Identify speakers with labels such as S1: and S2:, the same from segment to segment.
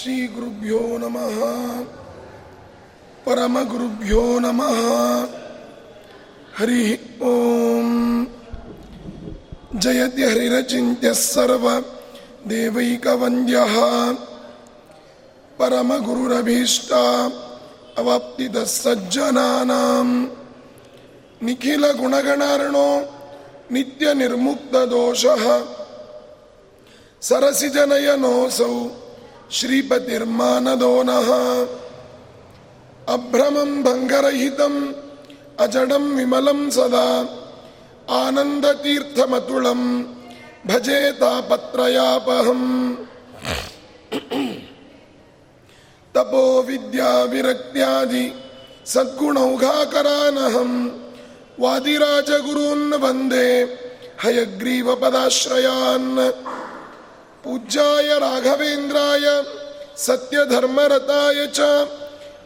S1: ಶ್ರೀ ಗುರುಭ್ಯೋ ನಮಃ ಪರಮಗುರುಭ್ಯೋ ನಮಃ ಹರಿ ಓಂ ಜಯತಿ ಹರಿರಚಿಂತ್ಯ ಸರ್ವ ದೇವೈಕವಂದ್ಯ ಪರಮಗುರುರಭೀಷ್ಟ ಅವಾಪ್ತಿದ ಸಜ್ಜನಾನಾಂ ನಿಖಿಲ ಗುಣಗಣಾರ್ಣೋ ನಿತ್ಯ ನಿರ್ಮುಕ್ತ ದೋಷ ಸರಸಿಜನಯನೋಸೌ श्रीपतिर्मानदो नः अभ्रमं भङ्गरहितम् अजडं विमलं सदा आनन्दतीर्थमतुलं भजे तापत्रयापहम् तपो विद्याविरक्त्यादि सद्गुणौघाकरानहं वादिराजगुरून् वन्दे हयग्रीवपदाश्रयान् पूज्याय राघवेन्द्राय सत्यधर्मरताय च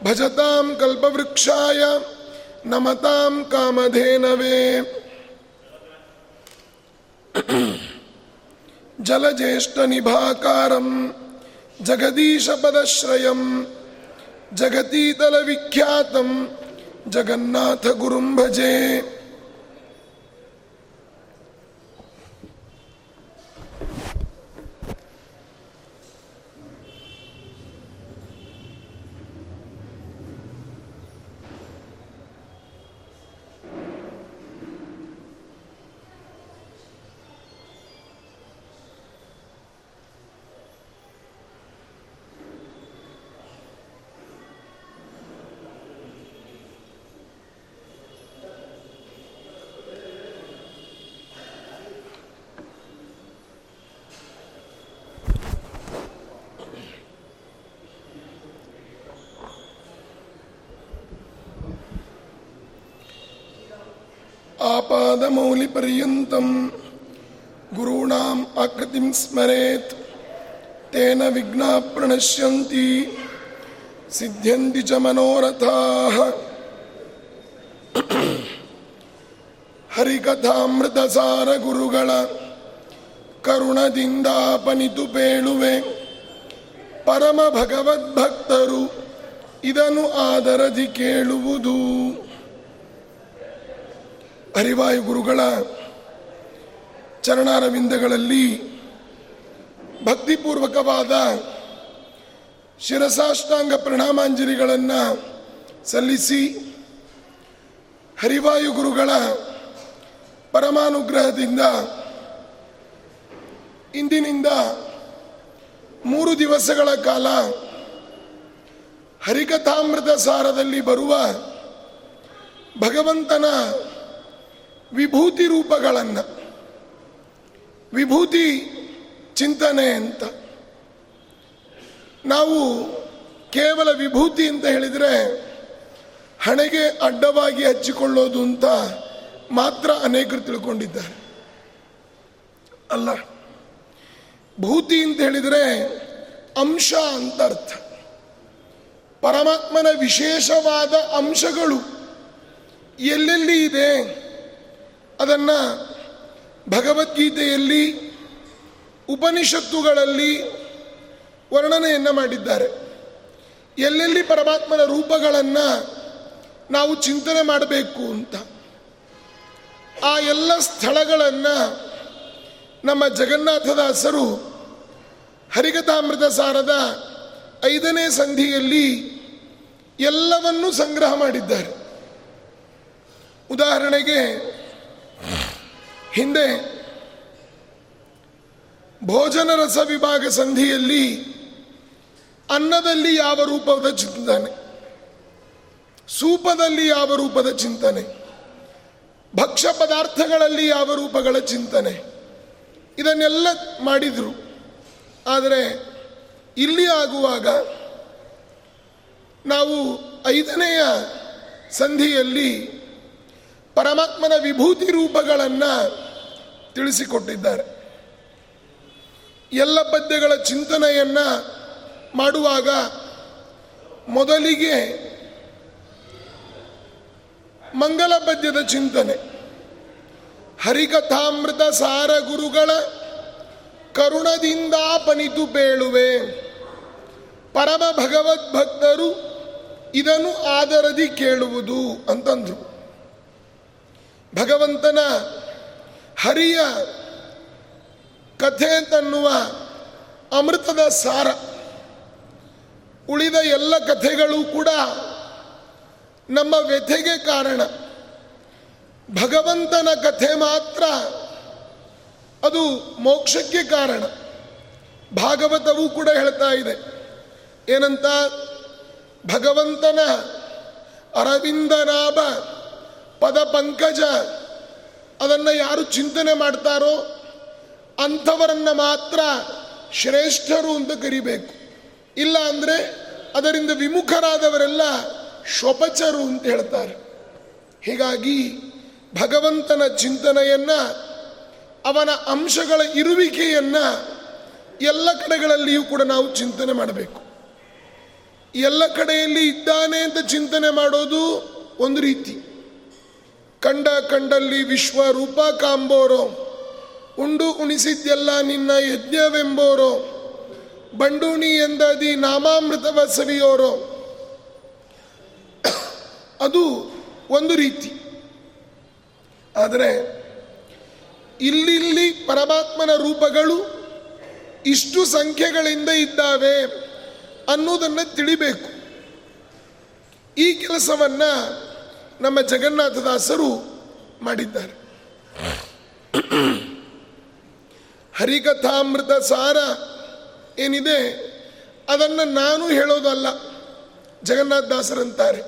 S1: भजतां कल्पवृक्षाय नमतां कामधेनवे। जलज्येष्ठनिभाकारं जगदीशपदश्रयं जगतीतलविख्यातं जगन्नाथगुरुं भजे। आपादमौलिपर्यन्तं गुरूणाम् आकृतिं स्मरेत् तेन विघ्नाः प्रणश्यन्ति सिद्ध्यन्ति च मनोरथाः ಹರಿಕಥಾಮೃತಸಾರ ಗುರುಗಳ ಕರುಣದಿಂದಾಪನಿತು ಪೇಳುವೆ ಪರಮ ಭಗವದ್ಭಕ್ತರು ಇದನ್ನು ಆದರದಿ ಕೇಳುವುದು ಹರಿವಾಯು ಗುರುಗಳ ಚರಣಾರವಿಂದಗಳಲ್ಲಿ ಭಕ್ತಿಪೂರ್ವಕವಾದ ಶಿರಸಾಷ್ಟಾಂಗ ಪ್ರಣಾಮಾಂಜಲಿಗಳನ್ನು ಸಲ್ಲಿಸಿ ಹರಿವಾಯು ಗುರುಗಳ ಪರಮಾನುಗ್ರಹದಿಂದ ಇಂದಿನಿಂದ ಮೂರು ದಿವಸಗಳ ಕಾಲ ಹರಿಕಥಾಮೃತ ಸಾರದಲ್ಲಿ ಬರುವ ಭಗವಂತನ ವಿಭೂತಿ ರೂಪಗಳನ್ನು ವಿಭೂತಿ ಚಿಂತನೆ ಅಂತ. ನಾವು ಕೇವಲ ವಿಭೂತಿ ಅಂತ ಹೇಳಿದರೆ ಹಣೆಗೆ ಅಡ್ಡವಾಗಿ ಹಚ್ಚಿಕೊಳ್ಳೋದು ಅಂತ ಮಾತ್ರ ಅನೇಕರು ತಿಳ್ಕೊಂಡಿದ್ದಾರೆ. ಅಲ್ಲ, ಭೂತಿ ಅಂತ ಹೇಳಿದರೆ ಅಂಶ ಅಂತ ಅರ್ಥ. ಪರಮಾತ್ಮನ ವಿಶೇಷವಾದ ಅಂಶಗಳು ಎಲ್ಲೆಲ್ಲಿ ಇದೆ? ಅದನ್ನು ಭಗವದ್ಗೀತೆಯಲ್ಲಿ ಉಪನಿಷತ್ತುಗಳಲ್ಲಿ ವರ್ಣನೆಯನ್ನು ಮಾಡಿದ್ದಾರೆ. ಎಲ್ಲೆಲ್ಲಿ ಪರಮಾತ್ಮನ ರೂಪಗಳನ್ನು ನಾವು ಚಿಂತನೆ ಮಾಡಬೇಕು ಅಂತ, ಆ ಎಲ್ಲ ಸ್ಥಳಗಳನ್ನು ನಮ್ಮ ಜಗನ್ನಾಥದಾಸರು ಹರಿಕಥಾಮೃತ ಸಾರದ ಐದನೇ ಸಂಧಿಯಲ್ಲಿ ಎಲ್ಲವನ್ನೂ ಸಂಗ್ರಹ ಮಾಡಿದ್ದಾರೆ. ಉದಾಹರಣೆಗೆ ಹಿಂದೆ ಭೋಜನ ರಸ ವಿಭಾಗ ಸಂಧಿಯಲ್ಲಿ ಅನ್ನದಲ್ಲಿ ಯಾವ ರೂಪದ ಚಿಂತನೆ, ಸೂಪದಲ್ಲಿ ಯಾವ ರೂಪದ ಚಿಂತನೆ, ಭಕ್ಷ್ಯ ಪದಾರ್ಥಗಳಲ್ಲಿ ಯಾವ ರೂಪಗಳ ಚಿಂತನೆ, ಇದನ್ನೆಲ್ಲ ಮಾಡಿದರು. ಆದರೆ ಇಲ್ಲಿ ಆಗುವಾಗ ನಾವು ಐದನೆಯ ಸಂಧಿಯಲ್ಲಿ ಪರಮಾತ್ಮನ ವಿಭೂತಿ ರೂಪಗಳನ್ನು ತಿಳಿಸಿಕೊಟ್ಟಿದ್ದಾರೆ. ಎಲ್ಲ ಪದ್ಯಗಳ ಚಿಂತನೆಯನ್ನು ಮಾಡುವಾಗ ಮೊದಲಿಗೆ ಮಂಗಲ ಪದ್ಯದ ಚಿಂತನೆ. ಹರಿಕಥಾಮೃತ ಸಾರ ಗುರುಗಳ ಕರುಣದಿಂದ ಪನಿತು ಬೇಳುವೆ ಪರಮ ಭಗವದ್ಭಕ್ತರು ಇದನ್ನು ಆದರದಿ ಕೇಳುವುದು ಅಂತಂದ್ರು. ಭಗವಂತನ ಹರಿಯ ಕಥೆ ಅಂತನ್ನುವ ಅಮೃತದ ಸಾರ. ಉಳಿದ ಎಲ್ಲ ಕಥೆಗಳು ಕೂಡ ನಮ್ಮ ವ್ಯಥೆಗೆ ಕಾರಣ. ಭಗವಂತನ ಕಥೆ ಮಾತ್ರ ಅದು ಮೋಕ್ಷಕ್ಕೆ ಕಾರಣ. ಭಾಗವತವೂ ಕೂಡ ಹೇಳ್ತಾ ಇದೆ. ಏನಂತ? ಭಗವಂತನ ಅರವಿಂದನಾಭ ಪದ ಪಂಕಜ, ಅದನ್ನು ಯಾರು ಚಿಂತನೆ ಮಾಡ್ತಾರೋ ಅಂಥವರನ್ನು ಮಾತ್ರ ಶ್ರೇಷ್ಠರು ಅಂತ ಕರಿಬೇಕು. ಇಲ್ಲ ಅಂದರೆ ಅದರಿಂದ ವಿಮುಖರಾದವರೆಲ್ಲ ಶೋಪಚರು ಅಂತ ಹೇಳ್ತಾರೆ. ಹೀಗಾಗಿ ಭಗವಂತನ ಚಿಂತನೆಯನ್ನ, ಅವನ ಅಂಶಗಳ ಇರುವಿಕೆಯನ್ನ ಎಲ್ಲ ಕಡೆಗಳಲ್ಲಿಯೂ ಕೂಡ ನಾವು ಚಿಂತನೆ ಮಾಡಬೇಕು. ಎಲ್ಲ ಕಡೆಯಲ್ಲಿ ಇದ್ದಾನೆ ಅಂತ ಚಿಂತನೆ ಮಾಡೋದು ಒಂದು ರೀತಿ. ಕಂಡ ಕಂಡಲ್ಲಿ ವಿಶ್ವ ರೂಪ ಕಾಂಬೋರೋ. ಉಂಡು ಉಣಿಸಿದ್ದೆಲ್ಲ ನಿನ್ನ ಯಜ್ಞವೆಂಬೋರೋ. ಬಂಡೂಣಿ ಎಂದದಿ ನಾಮಾಮೃತವ ಸವಿಯೋರೋ ಅದು ಒಂದು ರೀತಿ. ಆದರೆ ಇಲ್ಲಿಲ್ಲಿ ಪರಮಾತ್ಮನ ರೂಪಗಳು ಇಷ್ಟು ಸಂಖ್ಯೆಗಳಿಂದ ಇದ್ದಾವೆ ಅನ್ನೋದನ್ನು ತಿಳಿಬೇಕು. ಈ ಕೆಲಸವನ್ನ ನಮ್ಮ ಜಗನ್ನಾಥದಾಸರು ಮಾಡಿದ್ದಾರೆ. ಹರಿಕಥಾಮೃತ ಸಾರ ಏನಿದೆ ಅದನ್ನು ನಾನು ಹೇಳೋದಲ್ಲ, ಜಗನ್ನಾಥದಾಸರಂತಾರೆ.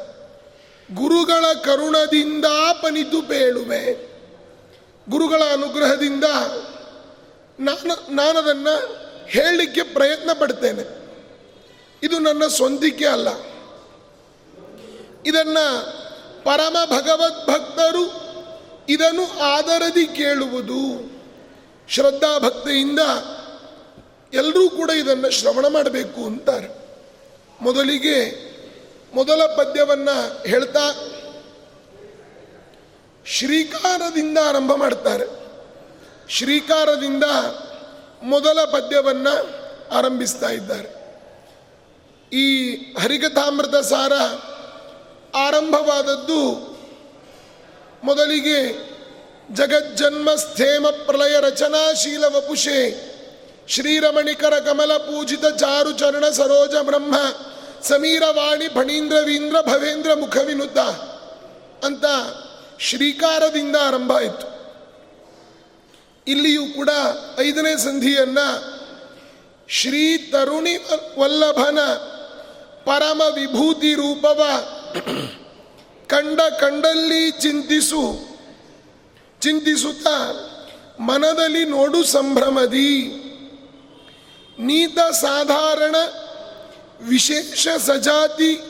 S1: ಗುರುಗಳ ಕರುಣದಿಂದ ಪನಿತು ಪೇಳುವೆ, ಗುರುಗಳ ಅನುಗ್ರಹದಿಂದ ನಾನು, ನಾನದನ್ನು ಹೇಳಲಿಕ್ಕೆ ಪ್ರಯತ್ನ ಪಡ್ತೇನೆ. ಇದು ನನ್ನ ಸ್ವಂತಿಕೆ ಅಲ್ಲ. ಇದನ್ನ ಪರಮ ಭಗವದ್ಭಕ್ತರು ಇದನ್ನು ಆದರದಿ ಕೇಳುವುದು. ಶ್ರದ್ಧಾ ಭಕ್ತಿಯಿಂದ ಎಲ್ಲರೂ ಕೂಡ ಇದನ್ನು ಶ್ರವಣ ಮಾಡಬೇಕು ಅಂತಾರೆ. ಮೊದಲಿಗೆ ಮೊದಲ ಪದ್ಯವನ್ನು ಹೇಳ್ತಾ ಶ್ರೀಕಾರದಿಂದ ಆರಂಭ ಮಾಡ್ತಾರೆ. ಶ್ರೀಕಾರದಿಂದ ಮೊದಲ ಪದ್ಯವನ್ನು ಆರಂಭಿಸ್ತಾ ಇದ್ದಾರೆ. ಈ ಹರಿಕಥಾಮೃತ ಸಾರ ಆರಂಭವಾದದ್ದು ಮೊದಲಿಗೆ ಜಗಜ್ಜನ್ಮ ಸ್ಥೇಮ ಪ್ರಲಯ ರಚನಾಶೀಲ ವಪುಷೆ ಶ್ರೀರಮಣಿಕರ ಕಮಲ ಪೂಜಿತ ಚಾರು ಚರಣ ಸರೋಜ ಬ್ರಹ್ಮ ಸಮೀರವಾಣಿ ಫಣೀಂದ್ರವೀಂದ್ರ ಭವೇಂದ್ರ ಮುಖವಿನುತ ಅಂತ ಶ್ರೀಕಾರದಿಂದ ಆರಂಭ ಆಯಿತು. ಇಲ್ಲಿಯೂ ಕೂಡ ಐದನೇ ಸಂಧಿಯನ್ನ ಶ್ರೀ ತರುಣಿ ವಲ್ಲಭನ ಪರಮ ವಿಭೂತಿ ರೂಪವ ಕಂಡ ಕಂಡಲ್ಲಿ ಚಿಂತಿಸು, ಚಿಂತಿಸುತ್ತಾ, ಮನದಲ್ಲಿ ನೋಡು ಸಂಭ್ರಮದಿ. ನೀತ ಸಾಧಾರಣ, ವಿಶೇಷ ಸಜಾತಿ,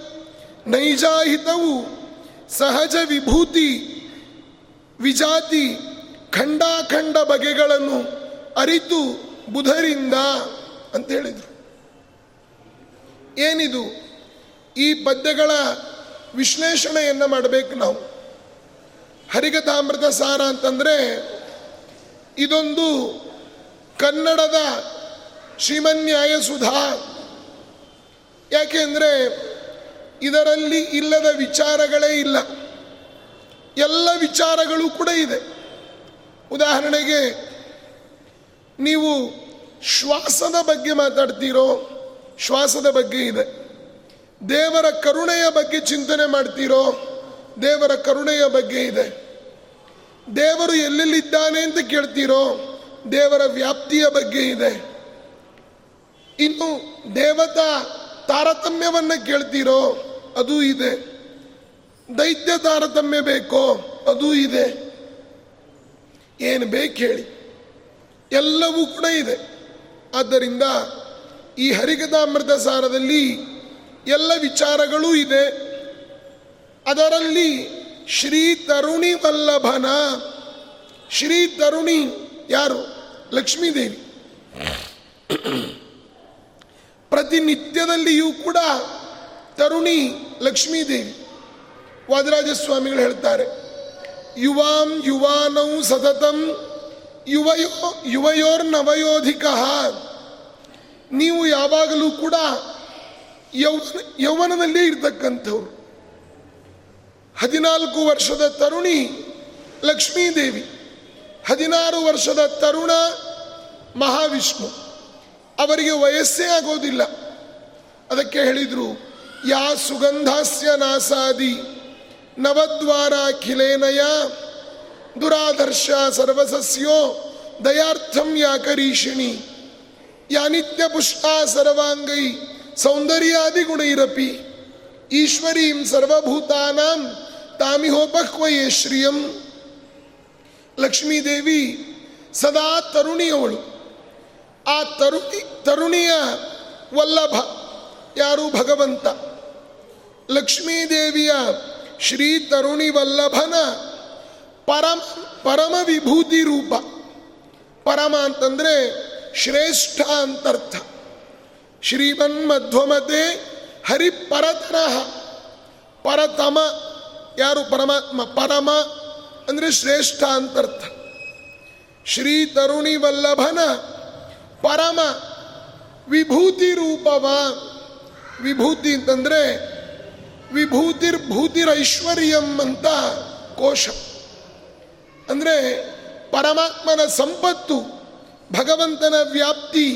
S1: ನೈಜಾಹಿತವು, ಸಹಜ ವಿಭೂತಿ, ವಿಜಾತಿ, ಖಂಡಾಖಂಡ ಬಗೆಗಳನ್ನು ಅರಿತು ಬುಧರಿಂದ ಅಂತ ಹೇಳಿದರು. ಏನಿದು? ಈ ಪದ್ಯಗಳ ವಿಶ್ಲೇಷಣೆಯನ್ನು ಮಾಡಬೇಕು ನಾವು. ಹರಿಗತಾಮೃತ ಸಾರ ಅಂತಂದರೆ ಇದೊಂದು ಕನ್ನಡದ ಶ್ರೀಮನ್ಯಾಯ ಸುಧಾ. ಯಾಕೆಂದರೆ ಇದರಲ್ಲಿ ಇಲ್ಲದ ವಿಚಾರಗಳೇ ಇಲ್ಲ. ಎಲ್ಲ ವಿಚಾರಗಳು ಕೂಡ ಇದೆ. ಉದಾಹರಣೆಗೆ ನೀವು ಶ್ವಾಸದ ಬಗ್ಗೆ ಮಾತಾಡ್ತೀರೋ, ಶ್ವಾಸದ ಬಗ್ಗೆ ಇದೆ. ದೇವರ ಕರುಣೆಯ ಬಗ್ಗೆ ಚಿಂತನೆ ಮಾಡ್ತೀರೋ? ದೇವರ ಕರುಣೆಯ ಬಗ್ಗೆ ಇದೆ. ದೇವರು ಎಲ್ಲೆಲ್ಲಿದ್ದಾನೆ ಅಂತ ಕೇಳ್ತೀರೋ? ದೇವರ ವ್ಯಾಪ್ತಿಯ ಬಗ್ಗೆ ಇದೆ. ಇನ್ನು ದೇವತಾ ತಾರತಮ್ಯವನ್ನು ಕೇಳ್ತೀರೋ? ಅದು ಇದೆ. ದೈತ್ಯ ತಾರತಮ್ಯ ಬೇಕೋ? ಅದು ಇದೆ. ಏನು ಬೇಕು ಹೇಳಿ. ಎಲ್ಲವೂ ಕೂಡ ಇದೆ. ಆದ್ದರಿಂದ ಈ ಹರಿಕಥಾಮೃತ ಸಾರದಲ್ಲಿ ಎಲ್ಲ ವಿಚಾರಗಳೂ ಇದೆ. ಅದರಲ್ಲಿ ಶ್ರೀ ತರುಣಿ ವಲ್ಲಭನ, ಶ್ರೀ ತರುಣಿ ಯಾರು? ಲಕ್ಷ್ಮೀದೇವಿ. ಪ್ರತಿನಿತ್ಯದಲ್ಲಿಯೂ ಕೂಡ ತರುಣಿ ಲಕ್ಷ್ಮೀದೇವಿ. ವಾದರಾಜ ಸ್ವಾಮಿಗಳು ಹೇಳ್ತಾರೆ, ಯುವಾಂ ಯುವಾನೌ ಸತತಂ, ಯುವಯೋ, ಯುವಯೋರ್ನವಯೋಧಿಕ. ನೀವು ಯಾವಾಗಲೂ ಕೂಡ ಯೌವನ ಯೌವನದಲ್ಲಿ ಇರತಕ್ಕಂಥವ್ರು. ಹದಿನಾಲ್ಕು ವರ್ಷದ ತರುಣಿ ಲಕ್ಷ್ಮೀದೇವಿ, ಹದಿನಾರು ವರ್ಷದ ತರುಣ ಮಹಾವಿಷ್ಣು. ಅವರಿಗೆ ವಯಸ್ಸೇ ಆಗೋದಿಲ್ಲ. ಅದಕ್ಕೆ ಹೇಳಿದರು, ಯಾ ಸುಗಂಧಾಸ್ಯ ನಾಸಾದಿ ನವದ್ವಾರ ಖಿಲೇನಯ ದುರಾದರ್ಶ ಸರ್ವಸಸ್ಯೋ, ದಯಾರ್ಥಂ ಯಾಕರೀಷಿಣಿ, ಯಾನಿತ್ಯ ಯಾ ನಿತ್ಯ ಪುಷ್ಟಾ ಸರ್ವಾಂಗೈ ಸೌಂದರ್ಯಾದಿ ಗುಣೈರಪಿ ಈಶ್ವರೀಂ ಸರ್ವಭೂತಾನಾಂ ತಾಮಿಹೋಪಕ್ವಯೇ ಶ್ರಿಯಂ. ಲಕ್ಷ್ಮೀದೇವಿ ಸದಾ ತರುಣಿಯವಳು. ಆ ತರುಣಿ, ತರುಣಿಯ ವಲ್ಲಭ ಯಾರು ಭಗವಂತ? ಲಕ್ಷ್ಮೀದೇವಿಯ ಶ್ರೀ ತರುಣಿ ವಲ್ಲಭನ ಪರಮ ಪರಮ ವಿಭೂತಿ ರೂಪ ಪರಮ ಅಂತಂದ್ರೆ ಶ್ರೇಷ್ಠ ಅಂತರ್ಥ. ಶ್ರೀಮನ್ ಮಧ್ವಮತೆ ಹರಿಪರತನಃ ಪರತಮ, ಯಾರು ಪರಮಾತ್ಮ ಪರಮ ಅಂದರೆ ಶ್ರೇಷ್ಠ ಅಂತರ್ಥ ಶ್ರೀ ತರುಣಿ ವಲ್ಲಭನ ಪರಮ ವಿಭೂತಿ ರೂಪವ. ವಿಭೂತಿ ಅಂತಂದ್ರೆ ವಿಭೂತಿರ್ ಭೂತಿರೈಶ್ವರ್ಯಂ ಅಂತ ಕೋಶ. ಅಂದರೆ ಪರಮಾತ್ಮನ ಸಂಪತ್ತು, ಭಗವಂತನ ವ್ಯಾಪ್ತಿ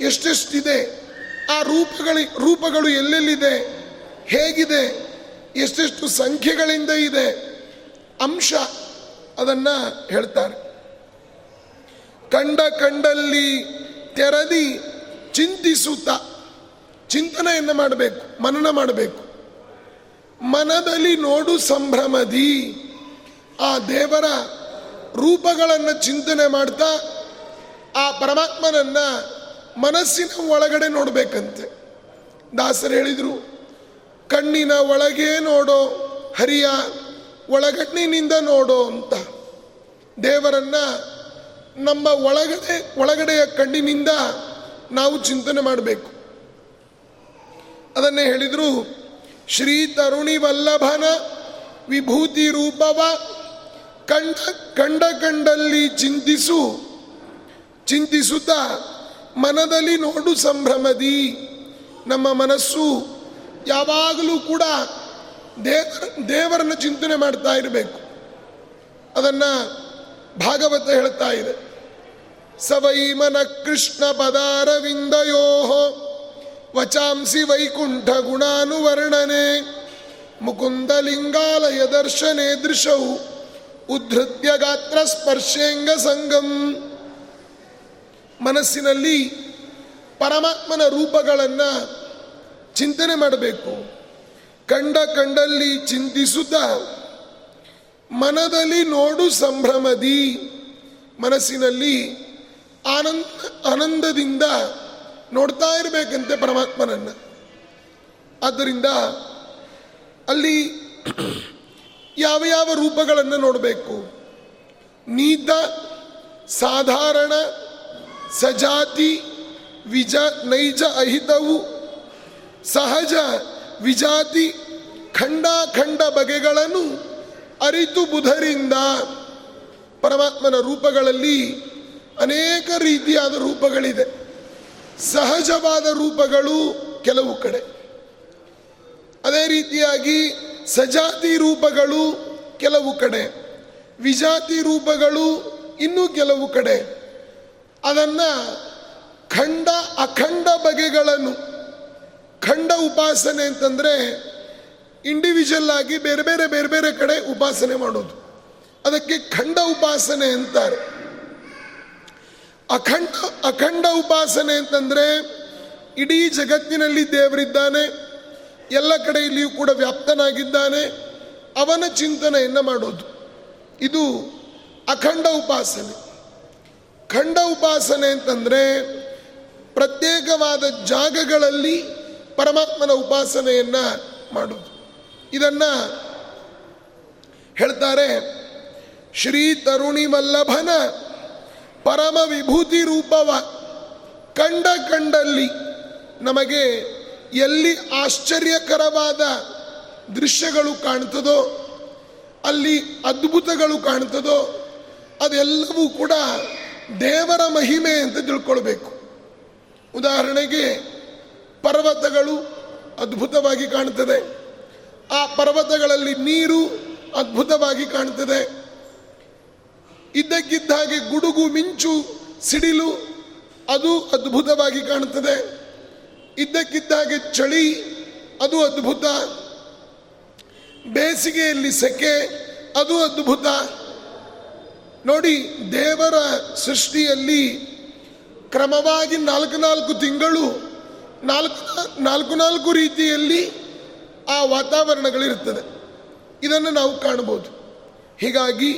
S1: ಎಷ್ಟೆಷ್ಟಿದೆ? ಆ ರೂಪಗಳಿ, ರೂಪಗಳು ಎಲ್ಲೆಲ್ಲಿದೆ? ಹೇಗಿದೆ? ಎಷ್ಟೆಷ್ಟು ಸಂಖ್ಯೆಗಳಿಂದ ಇದೆ? ಅಂಶ ಅದನ್ನು ಹೇಳ್ತಾರೆ. ಕಂಡ ಕಂಡಲ್ಲಿ ತೆರದಿ ಚಿಂತಿಸುತ್ತ ಚಿಂತನೆಯನ್ನು ಮಾಡಬೇಕು, ಮನನ ಮಾಡಬೇಕು. ಮನದಲ್ಲಿ ನೋಡು ಸಂಭ್ರಮದಿ. ಆ ದೇವರ ರೂಪಗಳನ್ನು ಚಿಂತನೆ ಮಾಡ್ತಾ ಆ ಪರಮಾತ್ಮನನ್ನ ಮನಸ್ಸಿನ ಒಳಗಡೆ ನೋಡಬೇಕಂತೆ. ದಾಸರು ಹೇಳಿದರು, ಕಣ್ಣಿನ ಒಳಗೆ ನೋಡೋ, ಹರಿಯ ಒಳಗಣ್ಣಿನಿಂದ ನೋಡೋ ಅಂತ. ದೇವರನ್ನ ನಮ್ಮ ಒಳಗಡೆ, ಒಳಗಡೆಯ ಕಣ್ಣಿನಿಂದ ನಾವು ಚಿಂತನೆ ಮಾಡಬೇಕು. ಅದನ್ನೇ ಹೇಳಿದರು, ಶ್ರೀ ತರುಣಿ ವಲ್ಲಭನ ವಿಭೂತಿ ರೂಪವ ಕಂಡ ಕಂಡ ಕಂಡಲ್ಲಿ ಚಿಂತಿಸು, ಚಿಂತಿಸುತ್ತಾ ಮನದಲ್ಲಿ ನೋಡು ಸಂಭ್ರಮದಿ. ನಮ್ಮ ಮನಸ್ಸು ಯಾವಾಗಲೂ ಕೂಡ ದೇವರ, ದೇವರನ್ನು ಚಿಂತನೆ ಮಾಡ್ತಾ ಇರಬೇಕು. ಅದನ್ನು ಭಾಗವತ ಹೇಳ್ತಾ ಇದೆ. ಸವೈಮನ ಕೃಷ್ಣ ಪದಾರವಿಂದಯೋ ವಚಾಂಸಿ ವೈಕುಂಠ ಗುಣಾನುವರ್ಣನೆ ಮುಕುಂದ ಲಿಂಗಾಲಯ ದರ್ಶನೆ ದೃಶವು ಉದ್ಧತ್ಯ ಗಾತ್ರ ಸ್ಪರ್ಶೇಂಗ ಸಂಗಂ. ಮನಸ್ಸಿನಲ್ಲಿ ಪರಮಾತ್ಮನ ರೂಪಗಳನ್ನು ಚಿಂತನೆ ಮಾಡಬೇಕು. ಕಂಡ ಕಂಡಲ್ಲಿ ಚಿಂತಿಸುತ್ತ ಮನದಲ್ಲಿ ನೋಡು ಸಂಭ್ರಮದಿ, ಮನಸ್ಸಿನಲ್ಲಿ ಆನಂದ, ಆನಂದದಿಂದ ನೋಡ್ತಾ ಇರಬೇಕಂತೆ ಪರಮಾತ್ಮನನ್ನ. ಆದ್ದರಿಂದ ಅಲ್ಲಿ ಯಾವ ಯಾವ ರೂಪಗಳನ್ನು ನೋಡಬೇಕು? ನೀತ, ಸಾಧಾರಣ ಸಜಾತಿ ವಿಜ ನೈಜ ಅಹಿತವು ಸಹಜ ವಿಜಾತಿ ಖಂಡ ಖಂಡ ಬಗೆಗಳನ್ನು ಅರಿತು ಬುಧರಿಂದ ಪರಮಾತ್ಮನ ರೂಪಗಳಲ್ಲಿ ಅನೇಕ ರೀತಿಯಾದ ರೂಪಗಳಿದೆ. ಸಹಜವಾದ ರೂಪಗಳು ಕೆಲವು ಕಡೆ. ಅದೇ ರೀತಿಯಾಗಿ ಸಜಾತಿ ರೂಪಗಳು ಕೆಲವು ಕಡೆ. ವಿಜಾತಿ ರೂಪಗಳು ಇನ್ನೂ ಕೆಲವು ಕಡೆ. ಅದನ್ನು ಖಂಡ ಅಖಂಡ ಬಗೆಗಳನ್ನು, ಖಂಡ ಉಪಾಸನೆ ಅಂತಂದರೆ ಇಂಡಿವಿಜುವಲ್ ಆಗಿ ಬೇರೆ ಬೇರೆ ಬೇರೆ ಬೇರೆ ಕಡೆ ಉಪಾಸನೆ ಮಾಡೋದು. ಅದಕ್ಕೆ ಖಂಡ ಉಪಾಸನೆ ಅಂತಾರೆ. ಅಖಂಡ ಅಖಂಡ ಉಪಾಸನೆ ಅಂತಂದರೆ ಇಡೀ ಜಗತ್ತಿನಲ್ಲಿ ದೇವರಿದ್ದಾನೆ, ಎಲ್ಲ ಕಡೆಯಲ್ಲಿಯೂ ಕೂಡ ವ್ಯಾಪ್ತನಾಗಿದ್ದಾನೆ, ಅವನ ಚಿಂತನೆಯನ್ನು ಮಾಡೋದು. ಇದು ಅಖಂಡ ಉಪಾಸನೆ. ಖಂಡ ಉಪಾಸನೆ ಅಂತಂದರೆ ಪ್ರತ್ಯೇಕವಾದ ಜಾಗಗಳಲ್ಲಿ ಪರಮಾತ್ಮನ ಉಪಾಸನೆಯನ್ನು ಮಾಡೋದು ಇದನ್ನು ಹೇಳ್ತಾರೆ ಶ್ರೀ ತರುಣಿ ವಲ್ಲಭನ ಪರಮ ವಿಭೂತಿ ರೂಪವ. ಕಂಡ ಕಂಡಲ್ಲಿ ನಮಗೆ ಎಲ್ಲಿ ಆಶ್ಚರ್ಯಕರವಾದ ದೃಶ್ಯಗಳು ಕಾಣ್ತದೋ, ಅಲ್ಲಿ ಅದ್ಭುತಗಳು ಕಾಣ್ತದೋ ಅದೆಲ್ಲವೂ ಕೂಡ ದೇವರ ಮಹಿಮೆ ಅಂತ ತಿಳ್ಕೊಳ್ಬೇಕು. ಉದಾಹರಣೆಗೆ ಪರ್ವತಗಳು ಅದ್ಭುತವಾಗಿ ಕಾಣುತ್ತದೆ ಆ ಪರ್ವತಗಳಲ್ಲಿ ನೀರು ಅದ್ಭುತವಾಗಿ ಕಾಣುತ್ತದೆ ಇದ್ದಕ್ಕಿದ್ದ ಹಾಗೆ ಗುಡುಗು, ಮಿಂಚು, ಸಿಡಿಲು ಅದು ಅದ್ಭುತವಾಗಿ ಕಾಣುತ್ತದೆ ಇದ್ದಕ್ಕಿದ್ದ ಹಾಗೆ ಚಳಿ ಅದು ಅದ್ಭುತ. ಬೇಸಿಗೆಯಲ್ಲಿ ಸೆಕೆ ಅದು ಅದ್ಭುತ. ನೋಡಿ, ದೇವರ ಸೃಷ್ಟಿಯಲ್ಲಿ ಕ್ರಮವಾಗಿ ನಾಲ್ಕು ನಾಲ್ಕು ತಿಂಗಳು, ನಾಲ್ಕು ನಾಲ್ಕು ನಾಲ್ಕು ರೀತಿಯಲ್ಲಿ ಆ ವಾತಾವರಣಗಳಿರ್ತದೆ ಇದನ್ನು ನಾವು ಕಾಣಬಹುದು. ಹೀಗಾಗಿ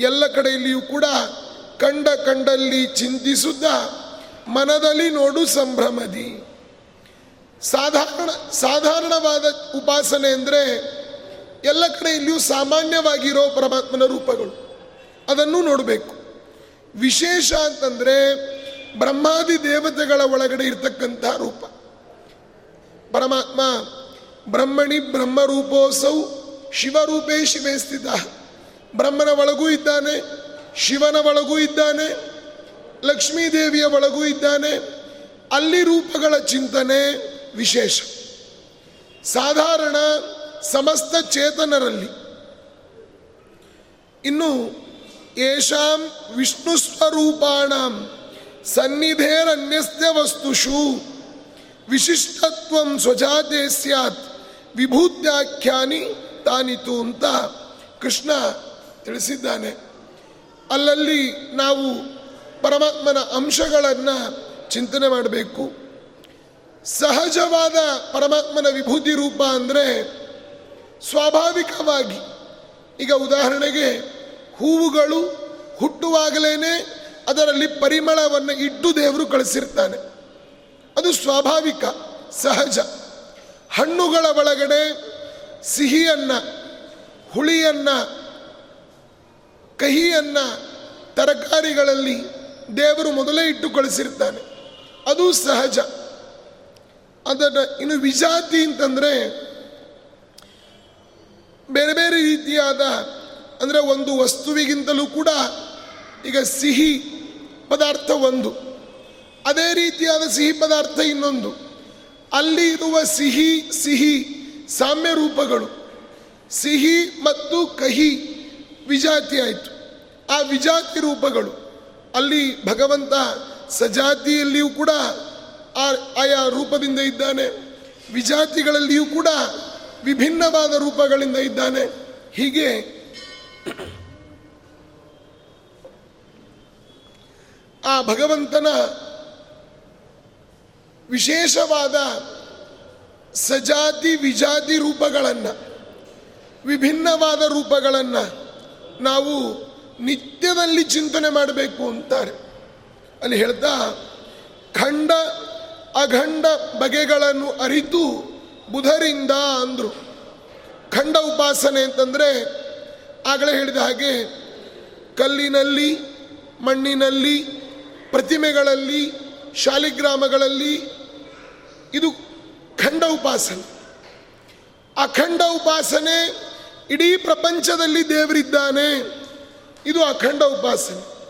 S1: ಎಲ್ಲ ಕಡೆಯಲ್ಲಿಯೂ ಕೂಡ ಕಂಡ ಕಂಡಲ್ಲಿ ಚಿಂತಿಸುತ್ತ ಮನದಲ್ಲಿ ನೋಡು ಸಂಭ್ರಮದಿ. ಸಾಧಾರಣ, ಸಾಧಾರಣವಾದ ಉಪಾಸನೆ ಅಂದರೆ ಎಲ್ಲ ಕಡೆಯಲ್ಲಿಯೂ ಸಾಮಾನ್ಯವಾಗಿರೋ ಪರಮಾತ್ಮನ ರೂಪಗಳು. ಅದನ್ನು ನೋಡಬೇಕು. ವಿಶೇಷ ಅಂತಂದ್ರೆ ಬ್ರಹ್ಮಾದಿ ದೇವತೆಗಳ ಒಳಗಡೆ ಇರ್ತಕ್ಕಂಥ ರೂಪ. ಪರಮಾತ್ಮ ಬ್ರಹ್ಮಣಿ ಬ್ರಹ್ಮರೂಪೋಸೌ ಶಿವರೂಪೇ ಶಿವೇ ಸ್ಥಿತ. ಬ್ರಹ್ಮನ ಒಳಗೂ ಇದ್ದಾನೆ, ಶಿವನ ಒಳಗೂ ಇದ್ದಾನೆ, ಲಕ್ಷ್ಮೀದೇವಿಯ ಒಳಗೂ ಇದ್ದಾನೆ, ಅಲ್ಲಿ ರೂಪಗಳ ಚಿಂತನೆ ವಿಶೇಷ. ಸಾಧಾರಣ ಸಮಸ್ತ ಚೇತನರಲ್ಲಿ. ಇನ್ನು ಯಶಾಂ ವಿಷ್ಣು ಸ್ವರೂಪಾಣಂ ಸನ್ನಿಧೇರನ್ಯಸ್ಯ ವಸ್ತುಷು ವಿಶಿಷ್ಟತ್ವಂ ಸ್ವಜಾತೆ ಸ್ಯಾತ್ ವಿಭೂತ್ಯಾಖ್ಯಾನಿ ತಾನಿತು ಅಂತ ಕೃಷ್ಣ ತಿಳಿಸಿದ್ದಾನೆ। ಅಲ್ಲಲ್ಲಿ ನಾವು ಪರಮಾತ್ಮನ ಅಂಶಗಳನ್ನು ಚಿಂತನೆ ಮಾಡಬೇಕು। ಸಹಜವಾದ ಪರಮಾತ್ಮನ ವಿಭೂತಿ ರೂಪ ಅಂದರೆ ಸ್ವಾಭಾವಿಕವಾಗಿ। ಈಗ ಉದಾಹರಣೆಗೆ ಹೂವುಗಳು ಹುಟ್ಟುವಾಗಲೇ ಅದರಲ್ಲಿ ಪರಿಮಳವನ್ನು ಇಟ್ಟು ದೇವರು ಕಳಿಸಿರ್ತಾನೆ. ಅದು ಸ್ವಾಭಾವಿಕ, ಸಹಜ. ಹಣ್ಣುಗಳ ಒಳಗಡೆ ಸಿಹಿಯನ್ನ, ಹುಳಿಯನ್ನ, ಕಹಿಯನ್ನ ತರಕಾರಿಗಳಲ್ಲಿ ದೇವರು ಮೊದಲೇ ಇಟ್ಟು ಕಳಿಸಿರ್ತಾನೆ. ಅದು ಸಹಜ. ಅದರ ಇನ್ನು ವಿಜಾತಿ ಅಂತಂದರೆ ಬೇರೆ ಬೇರೆ ರೀತಿಯಾದ ಅಂದರೆ ಒಂದು ವಸ್ತುವಿಗಿಂತಲೂ ಕೂಡ ಈಗ ಸಿಹಿ ಪದಾರ್ಥ ಒಂದು. ಅದೇ ರೀತಿಯಾದ ಸಿಹಿ ಪದಾರ್ಥ ಇನ್ನೊಂದು. ಅಲ್ಲಿ ಇರುವ ಸಿಹಿ ಸಿಹಿ ಸಾಮ್ಯ ರೂಪಗಳು. ಸಿಹಿ ಮತ್ತು ಕಹಿ ವಿಜಾತಿ ಆಯಿತು. ಆ ವಿಜಾತಿ ರೂಪಗಳು. ಅಲ್ಲಿ ಭಗವಂತ ಸಜಾತಿಯಲ್ಲಿಯೂ ಕೂಡ ಆ, ಆಯಾ ರೂಪದಿಂದ ಇದ್ದಾನೆ. ವಿಜಾತಿಗಳಲ್ಲಿಯೂ ಕೂಡ ವಿಭಿನ್ನವಾದ ರೂಪಗಳಿಂದ ಇದ್ದಾನೆ. ಹೀಗೆ ಆ ಭಗವಂತನ ವಿಶೇಷವಾದ ಸಜಾತಿ ವಿಜಾತಿ ರೂಪಗಳನ್ನು, ವಿಭಿನ್ನವಾದ ರೂಪಗಳನ್ನು ನಾವು ನಿತ್ಯದಲ್ಲಿ ಚಿಂತನೆ ಮಾಡಬೇಕು ಅಂತಾರೆ. ಅಲ್ಲಿ ಹೇಳ್ತಾ, ಖಂಡ ಅಖಂಡ ಬಗೆಗಳನ್ನು ಅರಿತು ಬುಧರಿಂದ ಅಂದರು. ಖಂಡ ಉಪಾಸನೆ ಅಂತಂದರೆ ಆಗಲೇ ಹೇಳಿದ ಹಾಗೆ ಕಲ್ಲಿನಲ್ಲಿ, ಮಣ್ಣಿನಲ್ಲಿ, ಪ್ರತಿಮೆಗಳಲ್ಲಿ, ಶಾಲಿಗ್ರಾಮಗಳಲ್ಲಿ ಇದು ಖಂಡ ಉಪಾಸನೆ. ಅಖಂಡ ಉಪಾಸನೆ ಇಡೀ ಪ್ರಪಂಚದಲ್ಲಿ ದೇವರಿದ್ದಾನೆ. ಇದು ಅಖಂಡ ಉಪಾಸನೆ.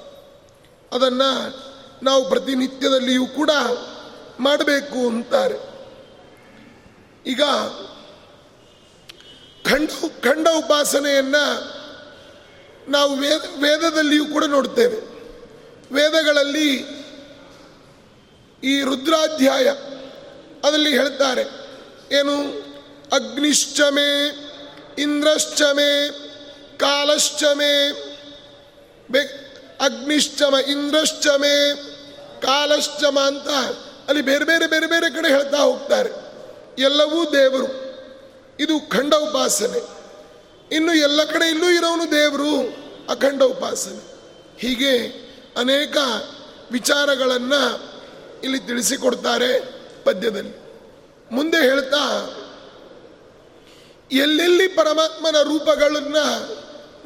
S1: ಅದನ್ನು ನಾವು ಪ್ರತಿನಿತ್ಯದಲ್ಲಿಯೂ ಕೂಡ ಮಾಡಬೇಕು ಅಂತಾರೆ. ಈಗ ಖಂಡ ಖಂಡ ಉಪಾಸನೆಯನ್ನು ನಾವು ವೇದ, ವೇದದಲ್ಲಿಯೂ ಕೂಡ ನೋಡ್ತೇವೆ ವೇದಗಳಲ್ಲಿ ಈ ರುದ್ರಾಧ್ಯಾಯ ಅದರಲ್ಲಿ ಹೇಳ್ತಾರೆ, ಏನು? ಅಗ್ನಿಶ್ಚಮೆ, ಇಂದ್ರಶ್ಚಮೆ, ಕಾಲಶ್ಚಮೆ ಅಗ್ನಿಶ್ಚಮ, ಇಂದ್ರಶ್ಚಮೆ, ಕಾಲಶ್ಚಮ ಅಂತ ಅಲ್ಲಿ ಬೇರೆ ಬೇರೆ ಬೇರೆ ಬೇರೆ ಕಡೆ ಹೇಳ್ತಾ ಹೋಗ್ತಾರೆ. ಎಲ್ಲವೂ ದೇವರು. ಇದು ಖಂಡ ಉಪಾಸನೆ ಇನ್ನು ಎಲ್ಲ ಕಡೆ ಇಲ್ಲೂ ಇರೋನು ದೇವರು, ಅಖಂಡ ಉಪಾಸನೆ. ಹೀಗೆ ಅನೇಕ ವಿಚಾರಗಳನ್ನು ಇಲ್ಲಿ ತಿಳಿಸಿಕೊಡ್ತಾರೆ ಪದ್ಯದಲ್ಲಿ. ಮುಂದೆ ಹೇಳ್ತಾ, ಎಲ್ಲೆಲ್ಲಿ ಪರಮಾತ್ಮನ ರೂಪಗಳನ್ನು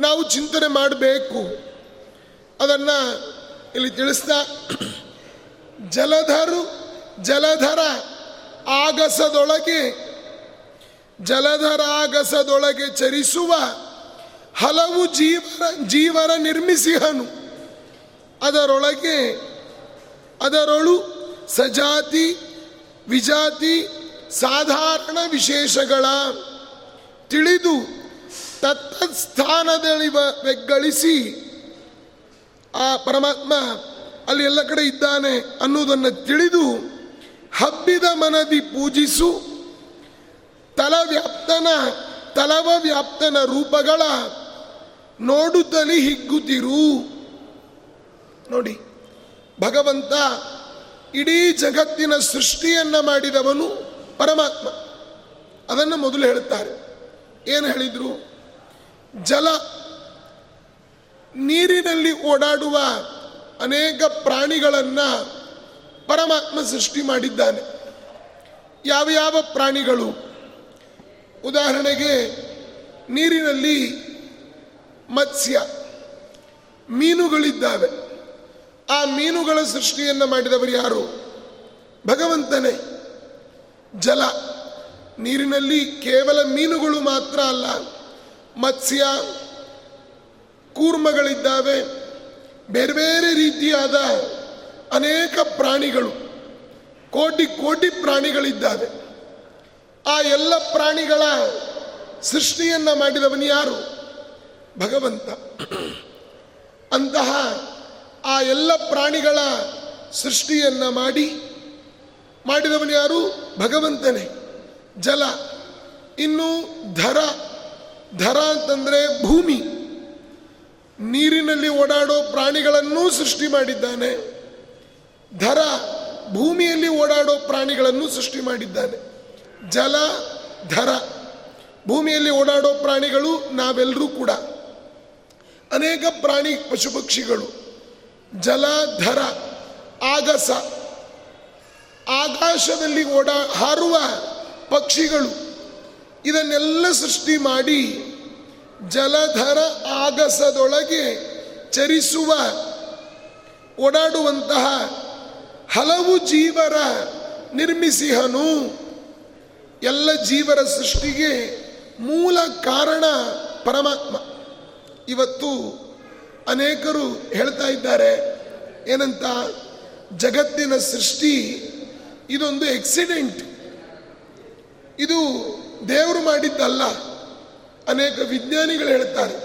S1: ನಾವು ಚಿಂತನೆ ಮಾಡಬೇಕು, ಅದನ್ನು ಇಲ್ಲಿ ತಿಳಿಸ್ತಾ, ಜಲಧರು ಜಲಧರ ಆಗಸದೊಳಗೆ ಜಲಧರಾಗಸದೊಳಗೆ ಚರಿಸುವ ಹಲವು ಜೀವರ ಜೀವರ ನಿರ್ಮಿಸಿಹನು. ಅದರೊಳಗೆ ಅದರೊಳು ಸಜಾತಿ, ವಿಜಾತಿ, ಸಾಧಾರಣ ವಿಶೇಷಗಳ ತಿಳಿದು ತತ್ತಸ್ಥಾನದಲ್ಲಿ ಬೆಗ್ಗಳಿಸಿ ಆ ಪರಮಾತ್ಮ ಅಲ್ಲಿ ಎಲ್ಲ ಕಡೆ ಇದ್ದಾನೆ ಅನ್ನುವುದನ್ನು ತಿಳಿದು ಹಬ್ಬಿದ ಮನದಿ ಪೂಜಿಸು. ತಲವ್ಯಾಪ್ತನ ತಲವ ವ್ಯಾಪ್ತನ ರೂಪಗಳ ನೋಡುತ್ತಲಿ ಹಿಗ್ಗುತ್ತಿರು. ನೋಡಿ, ಭಗವಂತ ಇಡೀ ಜಗತ್ತಿನ ಸೃಷ್ಟಿಯನ್ನ ಮಾಡಿದವನು ಪರಮಾತ್ಮ. ಅದನ್ನು ಮೊದಲು ಹೇಳುತ್ತಾರೆ ಏನು ಹೇಳಿದ್ರು? ಜಲ ನೀರಿನಲ್ಲಿ ಓಡಾಡುವ ಅನೇಕ ಪ್ರಾಣಿಗಳನ್ನು ಪರಮಾತ್ಮ ಸೃಷ್ಟಿ ಮಾಡಿದ್ದಾನೆ. ಯಾವ ಯಾವ ಪ್ರಾಣಿಗಳು? ಉದಾಹರಣೆಗೆ ನೀರಿನಲ್ಲಿ ಮತ್ಸ್ಯ, ಮೀನುಗಳಿದ್ದಾವೆ. ಆ ಮೀನುಗಳ ಸೃಷ್ಟಿಯನ್ನು ಮಾಡಿದವರು ಯಾರು? ಭಗವಂತನೇ. ಜಲ. ನೀರಿನಲ್ಲಿ ಕೇವಲ ಮೀನುಗಳು ಮಾತ್ರ ಅಲ್ಲ, ಮತ್ಸ್ಯ, ಕೂರ್ಮಗಳಿದ್ದಾವೆ. ಬೇರೆ ಬೇರೆ ರೀತಿಯಾದ ಅನೇಕ ಪ್ರಾಣಿಗಳು, ಕೋಟಿ ಕೋಟಿ ಪ್ರಾಣಿಗಳಿದ್ದಾವೆ. ಆ ಎಲ್ಲ ಪ್ರಾಣಿಗಳ ಸೃಷ್ಟಿಯನ್ನ ಮಾಡಿದವನು ಯಾರು? ಭಗವಂತ. ಅಂತಹ ಆ ಎಲ್ಲ ಪ್ರಾಣಿಗಳ ಸೃಷ್ಟಿಯನ್ನ ಮಾಡಿ ಮಾಡಿದವನು ಯಾರು? ಭಗವಂತನೇ. ಜಲ. ಇನ್ನು ಧರ. ಧರ ಅಂತಂದ್ರೆ ಭೂಮಿ. ನೀರಿನಲ್ಲಿ ಓಡಾಡೋ ಪ್ರಾಣಿಗಳನ್ನೂ ಸೃಷ್ಟಿ ಮಾಡಿದ್ದಾನೆ. ಧರ ಭೂಮಿಯಲ್ಲಿ ಓಡಾಡೋ ಪ್ರಾಣಿಗಳನ್ನು ಸೃಷ್ಟಿ ಮಾಡಿದ್ದಾನೆ. ಜಲ, ಧರ, ಭೂಮಿಯಲ್ಲಿ ಓಡಾಡೋ ಪ್ರಾಣಿಗಳು ನಾವೆಲ್ಲರೂ ಕೂಡ. ಅನೇಕ ಪ್ರಾಣಿ ಪಶು ಪಕ್ಷಿಗಳು ಜಲ, ಧರ, ಆಗಸ, ಆಕಾಶದಲ್ಲಿ ಓಡಾ, ಹಾರುವ ಪಕ್ಷಿಗಳು. ಇದನ್ನೆಲ್ಲ ಸೃಷ್ಟಿ ಮಾಡಿ ಜಲಧರ ಆಗಸದೊಳಗೆ ಚರಿಸುವ, ಓಡಾಡುವಂತಹ ಹಲವು ಜೀವರ ನಿರ್ಮಿಸಿಹನು. ಎಲ್ಲ ಜೀವರ ಸೃಷ್ಟಿಗೆ ಮೂಲ ಕಾರಣ ಪರಮಾತ್ಮ. ಇವತ್ತು ಅನೇಕರು ಹೇಳ್ತಾ ಇದ್ದಾರೆ, ಏನಂತ, ಜಗತ್ತಿನ ಸೃಷ್ಟಿ ಇದೊಂದು ಎಕ್ಸಿಡೆಂಟ್ ಇದು ದೇವರು ಮಾಡಿದ್ದಲ್ಲ. ಅನೇಕ ವಿಜ್ಞಾನಿಗಳು ಹೇಳ್ತಾರೆ,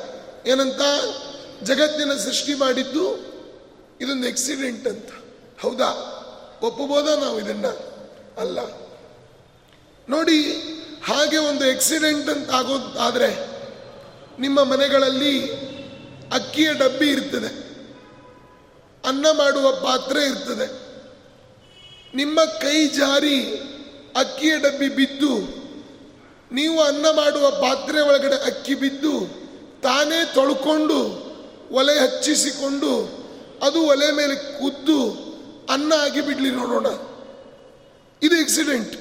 S1: ಏನಂತ, ಜಗತ್ತಿನ ಸೃಷ್ಟಿ ಮಾಡಿದ್ದು ಇದೊಂದು ಎಕ್ಸಿಡೆಂಟ್ ಅಂತ. ಹೌದಾ? ಒಪ್ಪಬೋದಾ ನಾವು ಇದನ್ನ? ಅಲ್ಲ. ನೋಡಿ, ಹಾಗೆ ಒಂದು ಎಕ್ಸಿಡೆಂಟ್ ಅಂತ ಆಗೋದಾದರೆ ನಿಮ್ಮ ಮನೆಗಳಲ್ಲಿ ಅಕ್ಕಿಯ ಡಬ್ಬಿ ಇರ್ತದೆ. ಅನ್ನ ಮಾಡುವ ಪಾತ್ರೆ ಇರ್ತದೆ. ನಿಮ್ಮ ಕೈ ಜಾರಿ ಅಕ್ಕಿಯ ಡಬ್ಬಿ ಬಿದ್ದು, ನೀವು ಅನ್ನ ಮಾಡುವ ಪಾತ್ರೆ ಒಳಗಡೆ ಅಕ್ಕಿ ಬಿದ್ದು, ತಾನೇ ತೊಳ್ಕೊಂಡು ಒಲೆ ಹಚ್ಚಿಸಿಕೊಂಡು ಅದು ಒಲೆ ಮೇಲೆ ಕುದ್ದು ಅನ್ನ ಆಗಿ ಬಿಡಲಿ ನೋಡೋಣ. ಇದು ಎಕ್ಸಿಡೆಂಟ್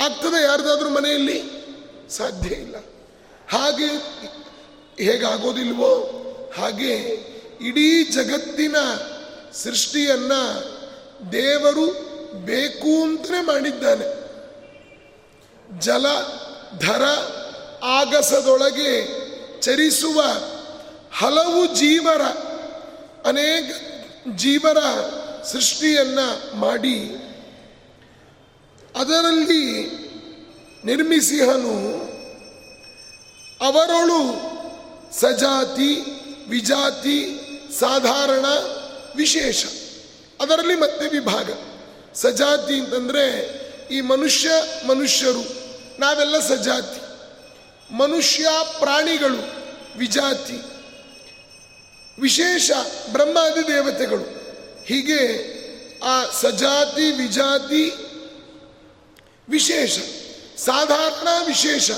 S1: ಆಗ್ತದೆ ಯಾರ್ದಾದ್ರೂ ಮನೆಯಲ್ಲಿ? ಸಾಧ್ಯ ಇಲ್ಲ. ಹಾಗೆ ಹೇಗಾಗೋದಿಲ್ವೋ? ಹಾಗೆ ಇಡೀ ಜಗತ್ತಿನ ಸೃಷ್ಟಿಯನ್ನ ದೇವರು ಬೇಕು ಅಂತಲೇ ಮಾಡಿದ್ದಾನೆ. ಜಲ, ಧರ, ಆಗಸದೊಳಗೆ ಚರಿಸುವ ಹಲವು ಜೀವರ, ಅನೇಕ ಜೀವರ ಸೃಷ್ಟಿಯನ್ನ ಮಾಡಿ ಅದರಲ್ಲಿ ನಿರ್ಮಿಸಿಹನು ಅವರೊಳು ಸಜಾತಿ, ವಿಜಾತಿ, ಸಾಧಾರಣ, ವಿಶೇಷ. ಅದರಲ್ಲಿ ಮತ್ತೆ ವಿಭಾಗ. ಸಜಾತಿ ಅಂತಂದರೆ ಈ ಮನುಷ್ಯ ಮನುಷ್ಯರು, ನಾವೆಲ್ಲ ಸಜಾತಿ. ಮನುಷ್ಯ ಪ್ರಾಣಿಗಳು, ವಿಜಾತಿ. ವಿಶೇಷ ಬ್ರಹ್ಮಾದಿ ದೇವತೆಗಳು. ಹೀಗೆ ಆ ಸಜಾತಿ, ವಿಜಾತಿ ವಿಶೇಷ. ಸಾಧಾರಣ ವಿಶೇಷ.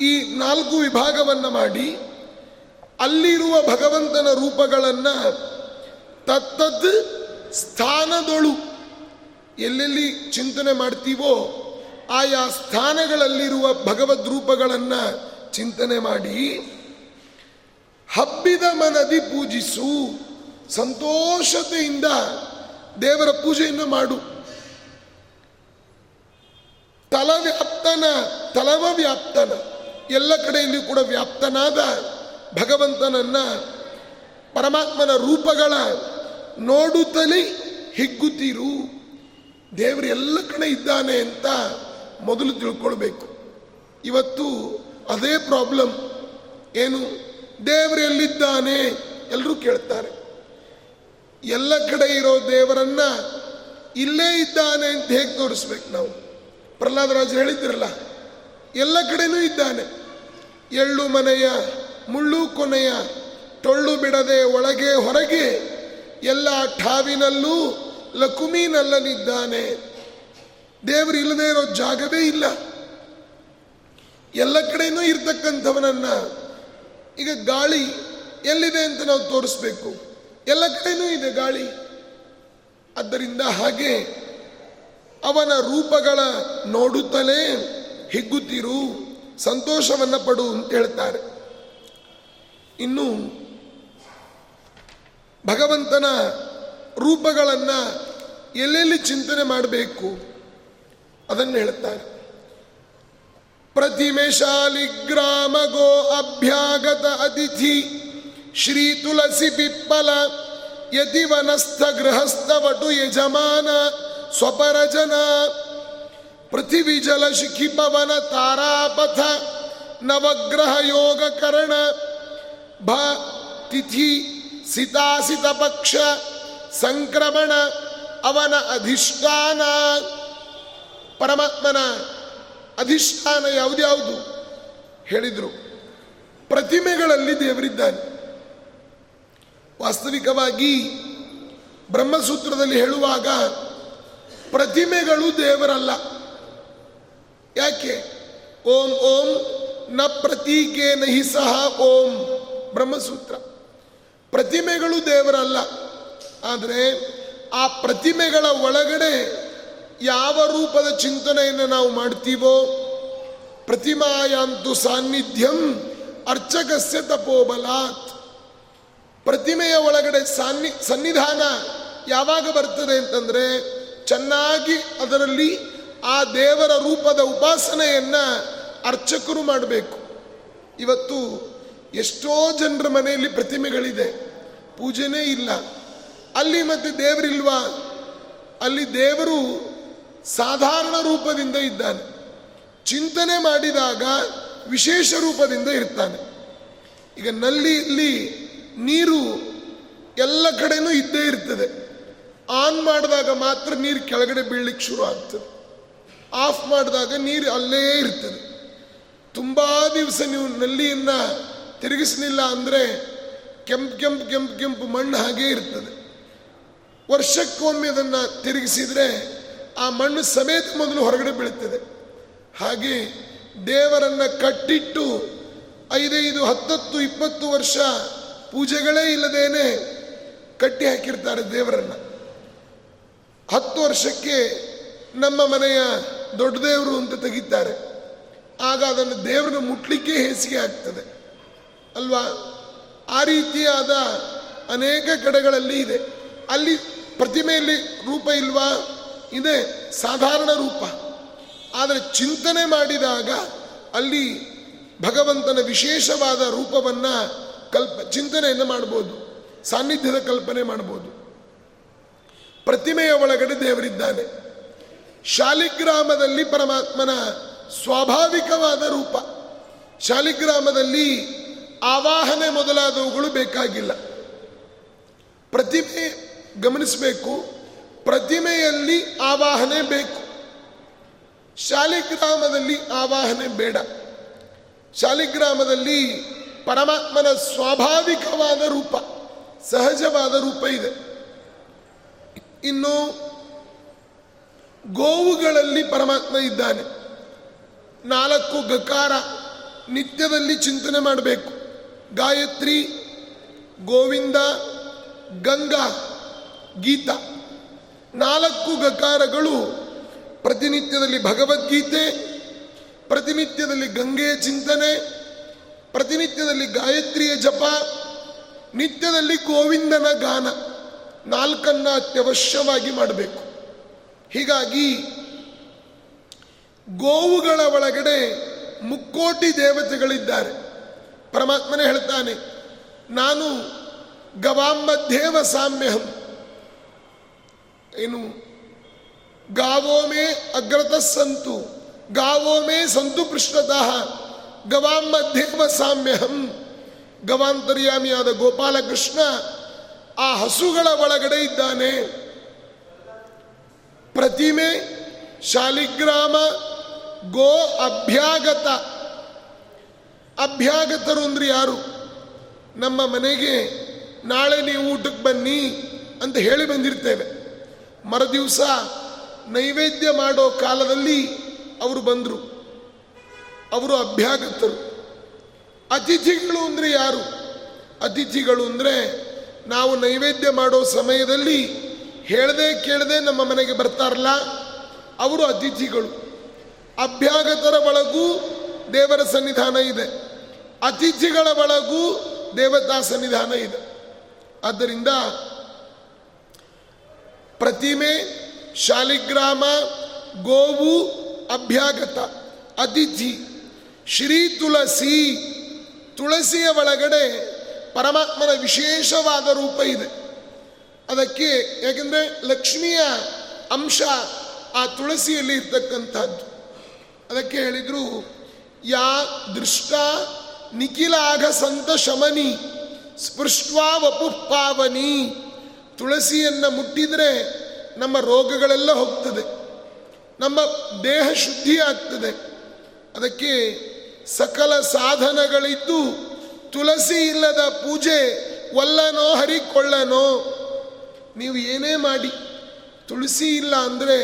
S1: ಈ ನಾಲ್ಕು ವಿಭಾಗವನ್ನು ಮಾಡಿ, ಅಲ್ಲಿರುವ ಭಗವಂತನ ರೂಪಗಳನ್ನು ತತ್ತದ್ ಸ್ಥಾನದೊಳು ಎಲ್ಲೆಲ್ಲಿ ಚಿಂತನೆ ಮಾಡ್ತೀವೋ ಆಯಾ ಸ್ಥಾನಗಳಲ್ಲಿರುವ ಭಗವದ್ ರೂಪಗಳನ್ನು ಚಿಂತನೆ ಮಾಡಿ, ಹಬ್ಬಿದ ಮನದಿ ಪೂಜಿಸು, ಸಂತೋಷತೆಯಿಂದ ದೇವರ ಪೂಜೆಯನ್ನು ಮಾಡು. ತಲವ್ಯಾಪ್ತನ ತಲವ ವ್ಯಾಪ್ತನ ಎಲ್ಲ ಕಡೆಯಲ್ಲಿ ಕೂಡ ವ್ಯಾಪ್ತನಾದ ಭಗವಂತನನ್ನ ಪರಮಾತ್ಮನ ರೂಪಗಳ ನೋಡುತ್ತಲೇ ಹಿಗ್ಗುತ್ತೀರು. ದೇವರು ಎಲ್ಲ ಕಡೆ ಇದ್ದಾನೆ ಅಂತ ಮೊದಲು ತಿಳ್ಕೊಳ್ಬೇಕು. ಇವತ್ತು ಅದೇ ಪ್ರಾಬ್ಲಮ್. ಏನು? ದೇವರು ಎಲ್ಲಿದ್ದಾನೆ? ಎಲ್ಲರೂ ಕೇಳ್ತಾರೆ. ಎಲ್ಲ ಕಡೆ ಇರೋ ದೇವರನ್ನ ಇಲ್ಲೇ ಇದ್ದಾನೆ ಅಂತ ಹೇಗೆ ತೋರಿಸ್ಬೇಕು ನಾವು? ಪ್ರಹ್ಲಾದರಾಜ್ ಹೇಳಿದ್ರಲ್ಲ, ಎಲ್ಲ ಕಡೆನೂ ಇದ್ದಾನೆ. ಎಳ್ಳು ಮನೆಯ, ಮುಳ್ಳು ಕೊನೆಯ, ಟೊಳ್ಳು ಬಿಡದೆ ಒಳಗೆ ಹೊರಗೆ ಎಲ್ಲ ಠಾವಿನಲ್ಲೂ ಲಕುಮೀನಲ್ಲನಿದ್ದಾನೆ. ದೇವರು ಇಲ್ಲದೆ ಇರೋ ಜಾಗವೇ ಇಲ್ಲ. ಎಲ್ಲ ಕಡೆನೂ ಇರ್ತಕ್ಕಂಥವನನ್ನ ಈಗ ಗಾಳಿ ಎಲ್ಲಿದೆ ಅಂತ ನಾವು ತೋರಿಸ್ಬೇಕು. ಎಲ್ಲ ಕಡೆನೂ ಇದೆ ಗಾಳಿ. ಆದ್ದರಿಂದ ಹಾಗೆ ಅವನ ರೂಪಗಳ ನೋಡುತ್ತಲೇ ಹಿಗ್ಗುತ್ತಿರು, ಸಂತೋಷವನ್ನು ಪಡು ಅಂತ ಹೇಳ್ತಾರೆ. ಇನ್ನು ಭಗವಂತನ ರೂಪಗಳನ್ನು ಎಲ್ಲೆಲ್ಲಿ ಚಿಂತನೆ ಮಾಡಬೇಕು ಅದನ್ನು ಹೇಳ್ತಾರೆ. ಪ್ರತಿಮೆ ಶಾಲಿಗ್ರಾಮ ಗೋ ಅಭ್ಯಾಗತ ಅತಿಥಿ, ಶ್ರೀ ತುಳಸಿ ಪಿಪ್ಪಲ ಯತಿ ವನಸ್ಥ ಗೃಹಸ್ಥ ವಟು ಯಜಮಾನ ಸ್ವಪರಜನ ಪೃಥಿವಿ ಜಲ ಶಿಖಿ ಪವನ ತಾರಾಪಥ ನವಗ್ರಹ ಯೋಗ ಕರಣ ಭ ತಿಥಿ ಸಿತಾಸಿತ ಪಕ್ಷ ಸಂಕ್ರಮಣ ಅವನ ಅಧಿಷ್ಠಾನ. ಪರಮಾತ್ಮನ ಅಧಿಷ್ಠಾನ ಯಾವುದ್ಯಾವುದು ಹೇಳಿದರು. ಪ್ರತಿಮೆಗಳಲ್ಲಿ ದೇವರಿದ್ದಾನೆ. ವಾಸ್ತವಿಕವಾಗಿ ಬ್ರಹ್ಮಸೂತ್ರದಲ್ಲಿ ಹೇಳುವಾಗ ಪ್ರತಿಮೆಗಳು ದೇವರಲ್ಲ. ಯಾಕೆ? ಓಂ ಓಂ, ನ ಪ್ರತೀಕೆ ನಹಿ ಸಹ ಓಂ, ಬ್ರಹ್ಮಸೂತ್ರ. ಪ್ರತಿಮೆಗಳು ದೇವರಲ್ಲ. ಆದರೆ ಆ ಪ್ರತಿಮೆಗಳ ಒಳಗಡೆ ಯಾವ ರೂಪದ ಚಿಂತನೆಯನ್ನು ನಾವು ಮಾಡ್ತೀವೋ? ಪ್ರತಿಮಾಯಾಂತು ಸಾನ್ನಿಧ್ಯಂ ಅರ್ಚಕಸ್ಯ ತಪೋಬಲಾತ್. ಪ್ರತಿಮೆಯ ಒಳಗಡೆ ಸಾನ್ನಿ, ಸನ್ನಿಧಾನ ಯಾವಾಗ ಬರ್ತದೆ ಅಂತಂದ್ರೆ ಚೆನ್ನಾಗಿ ಅದರಲ್ಲಿ ಆ ದೇವರ ರೂಪದ ಉಪಾಸನೆಯನ್ನ ಅರ್ಚಕರು ಮಾಡಬೇಕು. ಇವತ್ತು ಎಷ್ಟೋ ಜನರ ಮನೆಯಲ್ಲಿ ಪ್ರತಿಮೆಗಳಿದೆ. ಪೂಜೆನೇ ಇಲ್ಲ. ಅಲ್ಲಿ ಮತ್ತೆ ದೇವರಿಲ್ವಾ? ಅಲ್ಲಿ ದೇವರು ಸಾಧಾರಣ ರೂಪದಿಂದ ಇದ್ದಾನೆ. ಚಿಂತನೆ ಮಾಡಿದಾಗ ವಿಶೇಷ ರೂಪದಿಂದ ಇರ್ತಾನೆ. ಈಗ ನಲ್ಲಿಯಲ್ಲಿ ನೀರು ಎಲ್ಲ ಕಡೆನೂ ಇದ್ದೇ ಇರ್ತದೆ. ಆನ್ ಮಾಡಿದಾಗ ಮಾತ್ರ ನೀರು ಕೆಳಗಡೆ ಬೀಳ್ಲಿಕ್ಕೆ ಶುರು ಆಗ್ತದೆ. ಆಫ್ ಮಾಡಿದಾಗ ನೀರು ಅಲ್ಲೇ ಇರ್ತದೆ. ತುಂಬ ದಿವಸ ನೀವು ನಲ್ಲಿಯನ್ನ ತಿರುಗಿಸಲಿಲ್ಲ ಅಂದರೆ ಕೆಂಪು ಕೆಂಪು ಕೆಂಪು ಕೆಂಪು ಮಣ್ಣು ಹಾಗೇ ಇರ್ತದೆ. ವರ್ಷಕ್ಕೊಮ್ಮೆ ಅದನ್ನು ತಿರುಗಿಸಿದರೆ ಆ ಮಣ್ಣು ಸಮೇತ ಮೊದಲು ಹೊರಗಡೆ ಬೀಳುತ್ತದೆ ಹಾಗೆ ದೇವರನ್ನ ಕಟ್ಟಿಟ್ಟು ಐದೈದು, ಹತ್ತತ್ತು, ಇಪ್ಪತ್ತು ವರ್ಷ ಪೂಜೆಗಳೇ ಇಲ್ಲದೇನೆ ಕಟ್ಟಿ ಹಾಕಿರ್ತಾರೆ ದೇವರನ್ನ. ಹತ್ತು ವರ್ಷಕ್ಕೆ ನಮ್ಮ ಮನೆಯ ದೊಡ್ಡ ದೇವರು ಅಂತ ತೆಗಿತಾರೆ. ಆಗ ಅದನ್ನು ದೇವ್ರನ್ನ ಮುಟ್ಲಿಕ್ಕೆ ಹೆಸಿಗೆ ಆಗ್ತದೆ. ಅಲ್ವಾ? ಆ ರೀತಿಯಾದ ಅನೇಕ ಕಡೆಗಳಲ್ಲಿ ಇದೆ. ಅಲ್ಲಿ ಪ್ರತಿಮೆಯಲ್ಲಿ ರೂಪ ಇಲ್ವಾ? ಇದೆ, ಸಾಧಾರಣ ರೂಪ. ಆದರೆ ಚಿಂತನೆ ಮಾಡಿದಾಗ ಅಲ್ಲಿ ಭಗವಂತನ ವಿಶೇಷವಾದ ರೂಪವನ್ನು ಕಲ್ಪ, ಚಿಂತನೆಯನ್ನು ಮಾಡ್ಬೋದು, ಸಾನ್ನಿಧ್ಯದ ಕಲ್ಪನೆ ಮಾಡ್ಬೋದು. ಪ್ರತಿಮೆಯ ಒಳಗಡೆ ದೇವರಿದ್ದಾನೆ. ಶಾಲಿಗ್ರಾಮದಲ್ಲಿ ಪರಮಾತ್ಮನ ಸ್ವಾಭಾವಿಕವಾದ ರೂಪ. ಶಾಲಿಗ್ರಾಮದಲ್ಲಿ ಆವಾಹನೆ ಮೊದಲಾದವುಗಳು ಬೇಕಾಗಿಲ್ಲ. ಪ್ರತಿಮೆ ಗಮನಿಸಬೇಕು. ಪ್ರತಿಮೆಯಲ್ಲಿ ಆವಾಹನೆ ಬೇಕು. ಶಾಲಿಗ್ರಾಮದಲ್ಲಿ ಆವಾಹನೆ ಬೇಡ. ಶಾಲಿಗ್ರಾಮದಲ್ಲಿ ಪರಮಾತ್ಮನ ಸ್ವಾಭಾವಿಕವಾದ ರೂಪ, ಸಹಜವಾದ ರೂಪ ಇದೆ. ಇನ್ನು ಗೋವುಗಳಲ್ಲಿ ಪರಮಾತ್ಮ ಇದ್ದಾನೆ. ನಾಲ್ಕು ಗಕಾರ ನಿತ್ಯದಲ್ಲಿ ಚಿಂತನೆ ಮಾಡಬೇಕು. ಗಾಯತ್ರಿ, ಗೋವಿಂದ, ಗಂಗಾ, ಗೀತಾ. ನಾಲ್ಕು ಗಕಾರಗಳು ಪ್ರತಿನಿತ್ಯದಲ್ಲಿ ಭಗವದ್ಗೀತೆ, ಪ್ರತಿನಿತ್ಯದಲ್ಲಿ ಗಂಗೆಯ ಚಿಂತನೆ, ಪ್ರತಿನಿತ್ಯದಲ್ಲಿ ಗಾಯತ್ರಿಯ ಜಪ, ನಿತ್ಯದಲ್ಲಿ ಗೋವಿಂದನ ಗಾನ. ನಾಲ್ಕನ್ನ ಅತ್ಯವಶ್ಯವಾಗಿ ಮಾಡಬೇಕು. ಹೀಗಾಗಿ ಗೋವುಗಳ ಒಳಗಡೆ ಮುಕ್ಕೋಟಿ ದೇವತೆಗಳಿದ್ದಾರೆ. ಪರಮಾತ್ಮನೇ ಹೇಳ್ತಾನೆ, ನಾನು ಗವಾಂಬದ್ದೇವ ಸಾಮ್ಯಹಂ. ಏನು? ಗಾವೋಮೆ ಅಗ್ರತ ಸಂತು ಗಾವೋಮೆ ಸಂತು ಪೃಷ್ಠತಃ ದೇವ ಸಾಮ್ಯಹಂ. ಗವಾಂತರ್ಯಾಮಿಯಾದ ಗೋಪಾಲಕೃಷ್ಣ ಆ ಹಸುಗಳ ಒಳಗಡೆ ಇದ್ದಾನೆ. ಪ್ರತಿಮೆ, ಶಾಲಿಗ್ರಾಮ, ಗೋ ಅಭ್ಯಾಗತ. ಅಭ್ಯಾಗತರು ಅಂದ್ರೆ ಯಾರು? ನಮ್ಮ ಮನೆಗೆ ನಾಳೆ ನೀವು ಊಟಕ್ಕೆ ಬನ್ನಿ ಅಂತ ಹೇಳಿ ಬಂದಿರ್ತೇವೆ. ಮರುದಿವಸ ನೈವೇದ್ಯ ಮಾಡೋ ಕಾಲದಲ್ಲಿ ಅವರು ಬಂದರು. ಅವರು ಅಭ್ಯಾಗತರು. ಅತಿಥಿಗಳು ಅಂದರೆ ಯಾರು? ಅತಿಥಿಗಳು ಅಂದರೆ ನಾವು ನೈವೇದ್ಯ ಮಾಡೋ ಸಮಯದಲ್ಲಿ ಹೇಳದೆ ಕೇಳದೆ ನಮ್ಮ ಮನೆಗೆ ಬರ್ತಾರಲ್ಲ, ಅವರು ಅತಿಥಿಗಳು. ಅಭ್ಯಾಗತರ ಒಳಗೂ ದೇವರ ಸನ್ನಿಧಾನ ಇದೆ. ಅತಿಥಿಗಳ ಒಳಗೂ ದೇವತಾ ಸನ್ನಿಧಾನ ಇದೆ. ಆದ್ದರಿಂದ ಪ್ರತಿಮೆ, ಶಾಲಿಗ್ರಾಮ, ಗೋವು, ಅಭ್ಯಾಗತ, ಅತಿಥಿ, ಶ್ರೀ ತುಳಸಿ, ತುಳಸಿಯ ಒಳಗಡೆ ಪರಮಾತ್ಮನ ವಿಶೇಷವಾದ ರೂಪ ಇದೆ. ಅದಕ್ಕೆ ಯಾಕೆಂದರೆ ಲಕ್ಷ್ಮಿಯ ಅಂಶ ಆ ತುಳಸಿಯಲ್ಲಿ ಇರ್ತಕ್ಕಂಥದ್ದು. ಅದಕ್ಕೆ ಹೇಳಿದರು, ಯಾ ದೃಷ್ಟ ನಿಖಿಲಾಘ ಸಂತ ಶಮನಿ ಸ್ಪೃಷ್ಟ್ವಾ ವಪು ಪಾವನಿ. ತುಳಸಿಯನ್ನು ಮುಟ್ಟಿದರೆ ನಮ್ಮ ರೋಗಗಳೆಲ್ಲ ಹೋಗ್ತದೆ. ನಮ್ಮ ದೇಹ ಶುದ್ಧಿ ಆಗ್ತದೆ ಅದಕ್ಕೆ ಸಕಲ ಸಾಧನಗಳಿದ್ದು ತುಳಸಿ ಇಲ್ಲದ ಪೂಜೆ ಒಲ್ಲನೋ, ಹರಿಕೊಳ್ಳನೋ, ನೀವು ಏನೇ ಮಾಡಿ, ತುಳಸಿ ಇಲ್ಲ ಅಂದರೆ